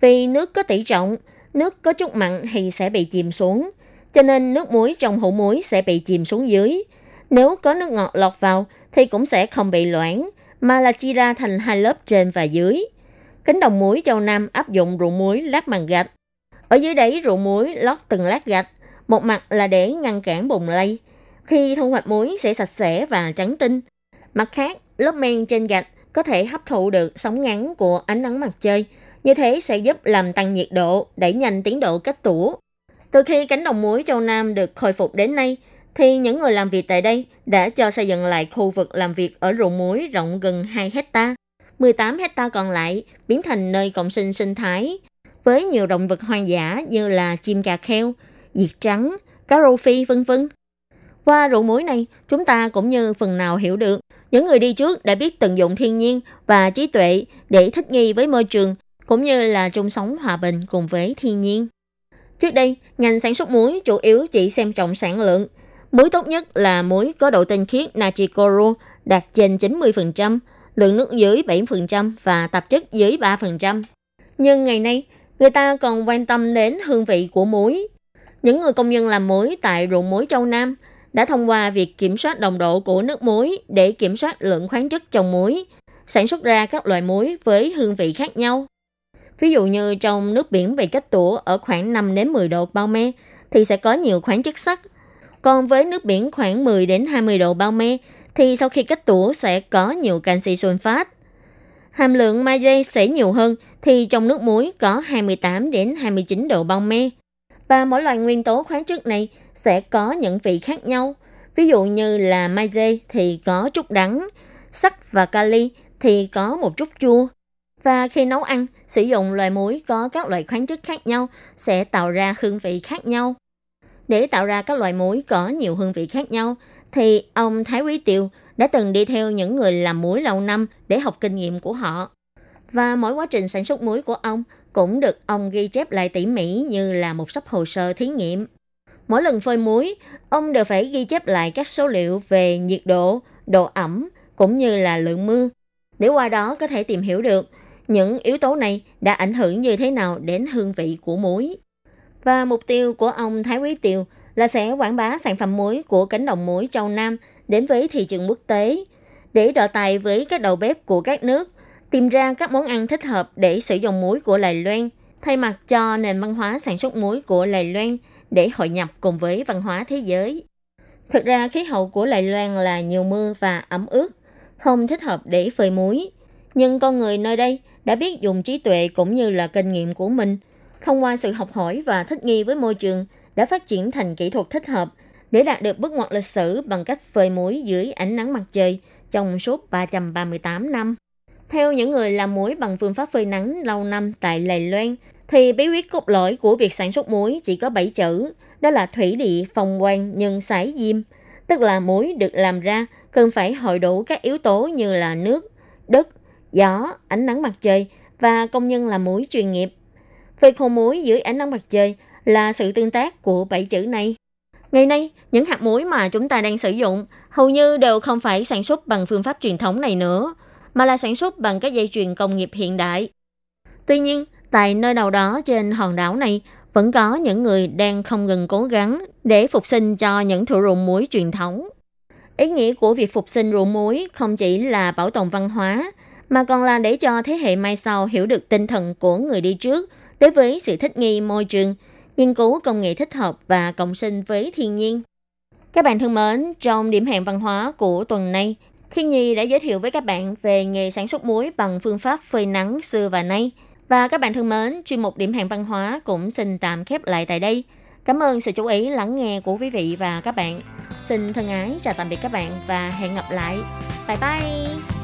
Vì nước có tỷ trọng, nước có chút mặn thì sẽ bị chìm xuống. Cho nên nước muối trong hũ muối sẽ bị chìm xuống dưới. Nếu có nước ngọt lọt vào thì cũng sẽ không bị loãng, mà là chia ra thành hai lớp trên và dưới. Cánh đồng muối châu Nam áp dụng ruộng muối lát bằng gạch. Ở dưới đáy ruộng muối lót từng lát gạch, một mặt là để ngăn cản bùng lây. Khi thu hoạch muối sẽ sạch sẽ và trắng tinh. Mặt khác, lớp men trên gạch có thể hấp thụ được sóng ngắn của ánh nắng mặt trời. Như thế sẽ giúp làm tăng nhiệt độ, đẩy nhanh tiến độ kết tủ Từ khi cánh đồng muối châu Nam được khôi phục đến nay, thì những người làm việc tại đây đã cho xây dựng lại khu vực làm việc ở ruộng muối rộng gần 2 hecta. 18 hecta còn lại biến thành nơi cộng sinh sinh thái với nhiều động vật hoang dã như là chim cà kheo, diệt trắng, cá rô phi vân vân. Qua ruộng muối này, chúng ta cũng như phần nào hiểu được những người đi trước đã biết tận dụng thiên nhiên và trí tuệ để thích nghi với môi trường cũng như là chung sống hòa bình cùng với thiên nhiên. Trước đây, ngành sản xuất muối chủ yếu chỉ xem trọng sản lượng. Muối tốt nhất là muối có độ tinh khiết natri đạt trên 90%, lượng nước dưới 7% và tạp chất dưới 3%. Nhưng ngày nay, người ta còn quan tâm đến hương vị của muối. Những người công nhân làm muối tại ruộng muối Châu Nam đã thông qua việc kiểm soát đồng độ của nước muối để kiểm soát lượng khoáng chất trong muối, sản xuất ra các loại muối với hương vị khác nhau. Ví dụ như trong nước biển bị kết tủa ở khoảng 5 đến 10 độ bao me thì sẽ có nhiều khoáng chất sắt. Còn với nước biển khoảng 10 đến 20 độ bao me thì sau khi kết tủa sẽ có nhiều canxi sunfat. Hàm lượng magie sẽ nhiều hơn thì trong nước muối có 28 đến 29 độ bao me. Và mỗi loại nguyên tố khoáng chất này sẽ có những vị khác nhau. Ví dụ như là magie thì có chút đắng, sắt và kali thì có một chút chua. Và khi nấu ăn, sử dụng loại muối có các loại khoáng chất khác nhau sẽ tạo ra hương vị khác nhau. Để tạo ra các loại muối có nhiều hương vị khác nhau, thì ông Thái Quý Tiều đã từng đi theo những người làm muối lâu năm để học kinh nghiệm của họ. Và mỗi quá trình sản xuất muối của ông cũng được ông ghi chép lại tỉ mỉ như là một sắp hồ sơ thí nghiệm. Mỗi lần phơi muối, ông đều phải ghi chép lại các số liệu về nhiệt độ, độ ẩm cũng như là lượng mưa, để qua đó có thể tìm hiểu được những yếu tố này đã ảnh hưởng như thế nào đến hương vị của muối. Và mục tiêu của ông Thái Quý Tiều là sẽ quảng bá sản phẩm muối của cánh đồng muối Châu Nam đến với thị trường quốc tế, để đọ tài với các đầu bếp của các nước, tìm ra các món ăn thích hợp để sử dụng muối của Lài Loan, thay mặt cho nền văn hóa sản xuất muối của Lài Loan để hội nhập cùng với văn hóa thế giới. Thực ra khí hậu của Lài Loan là nhiều mưa và ẩm ướt, không thích hợp để phơi muối. Nhưng con người nơi đây đã biết dùng trí tuệ cũng như là kinh nghiệm của mình, thông qua sự học hỏi và thích nghi với môi trường, đã phát triển thành kỹ thuật thích hợp để đạt được bước ngoặt lịch sử bằng cách phơi muối dưới ánh nắng mặt trời trong suốt 338 năm. Theo những người làm muối bằng phương pháp phơi nắng lâu năm tại Lài Loan, thì bí quyết cốt lõi của việc sản xuất muối chỉ có 7 chữ, đó là thủy địa phong quang nhân sải diêm, tức là muối được làm ra cần phải hội đủ các yếu tố như là nước, đất, gió, ánh nắng mặt trời và công nhân làm muối chuyên nghiệp. Phơi khô muối dưới ánh nắng mặt trời là sự tương tác của bảy chữ này. Ngày nay, những hạt muối mà chúng ta đang sử dụng hầu như đều không phải sản xuất bằng phương pháp truyền thống này nữa, mà là sản xuất bằng các dây chuyền công nghiệp hiện đại. Tuy nhiên, tại nơi nào đó trên hòn đảo này, vẫn có những người đang không ngừng cố gắng để phục sinh cho những thợ ruộng muối truyền thống. Ý nghĩa của việc phục sinh ruộng muối không chỉ là bảo tồn văn hóa, mà còn là để cho thế hệ mai sau hiểu được tinh thần của người đi trước đối với sự thích nghi môi trường, nghiên cứu công nghệ thích hợp và cộng sinh với thiên nhiên. Các bạn thân mến, trong điểm hẹn văn hóa của tuần này, Thiên Nhi đã giới thiệu với các bạn về nghề sản xuất muối bằng phương pháp phơi nắng xưa và nay. Và các bạn thân mến, chuyên mục điểm hẹn văn hóa cũng xin tạm khép lại tại đây. Cảm ơn sự chú ý lắng nghe của quý vị và các bạn. Xin thân ái chào tạm biệt các bạn và hẹn gặp lại. Bye bye!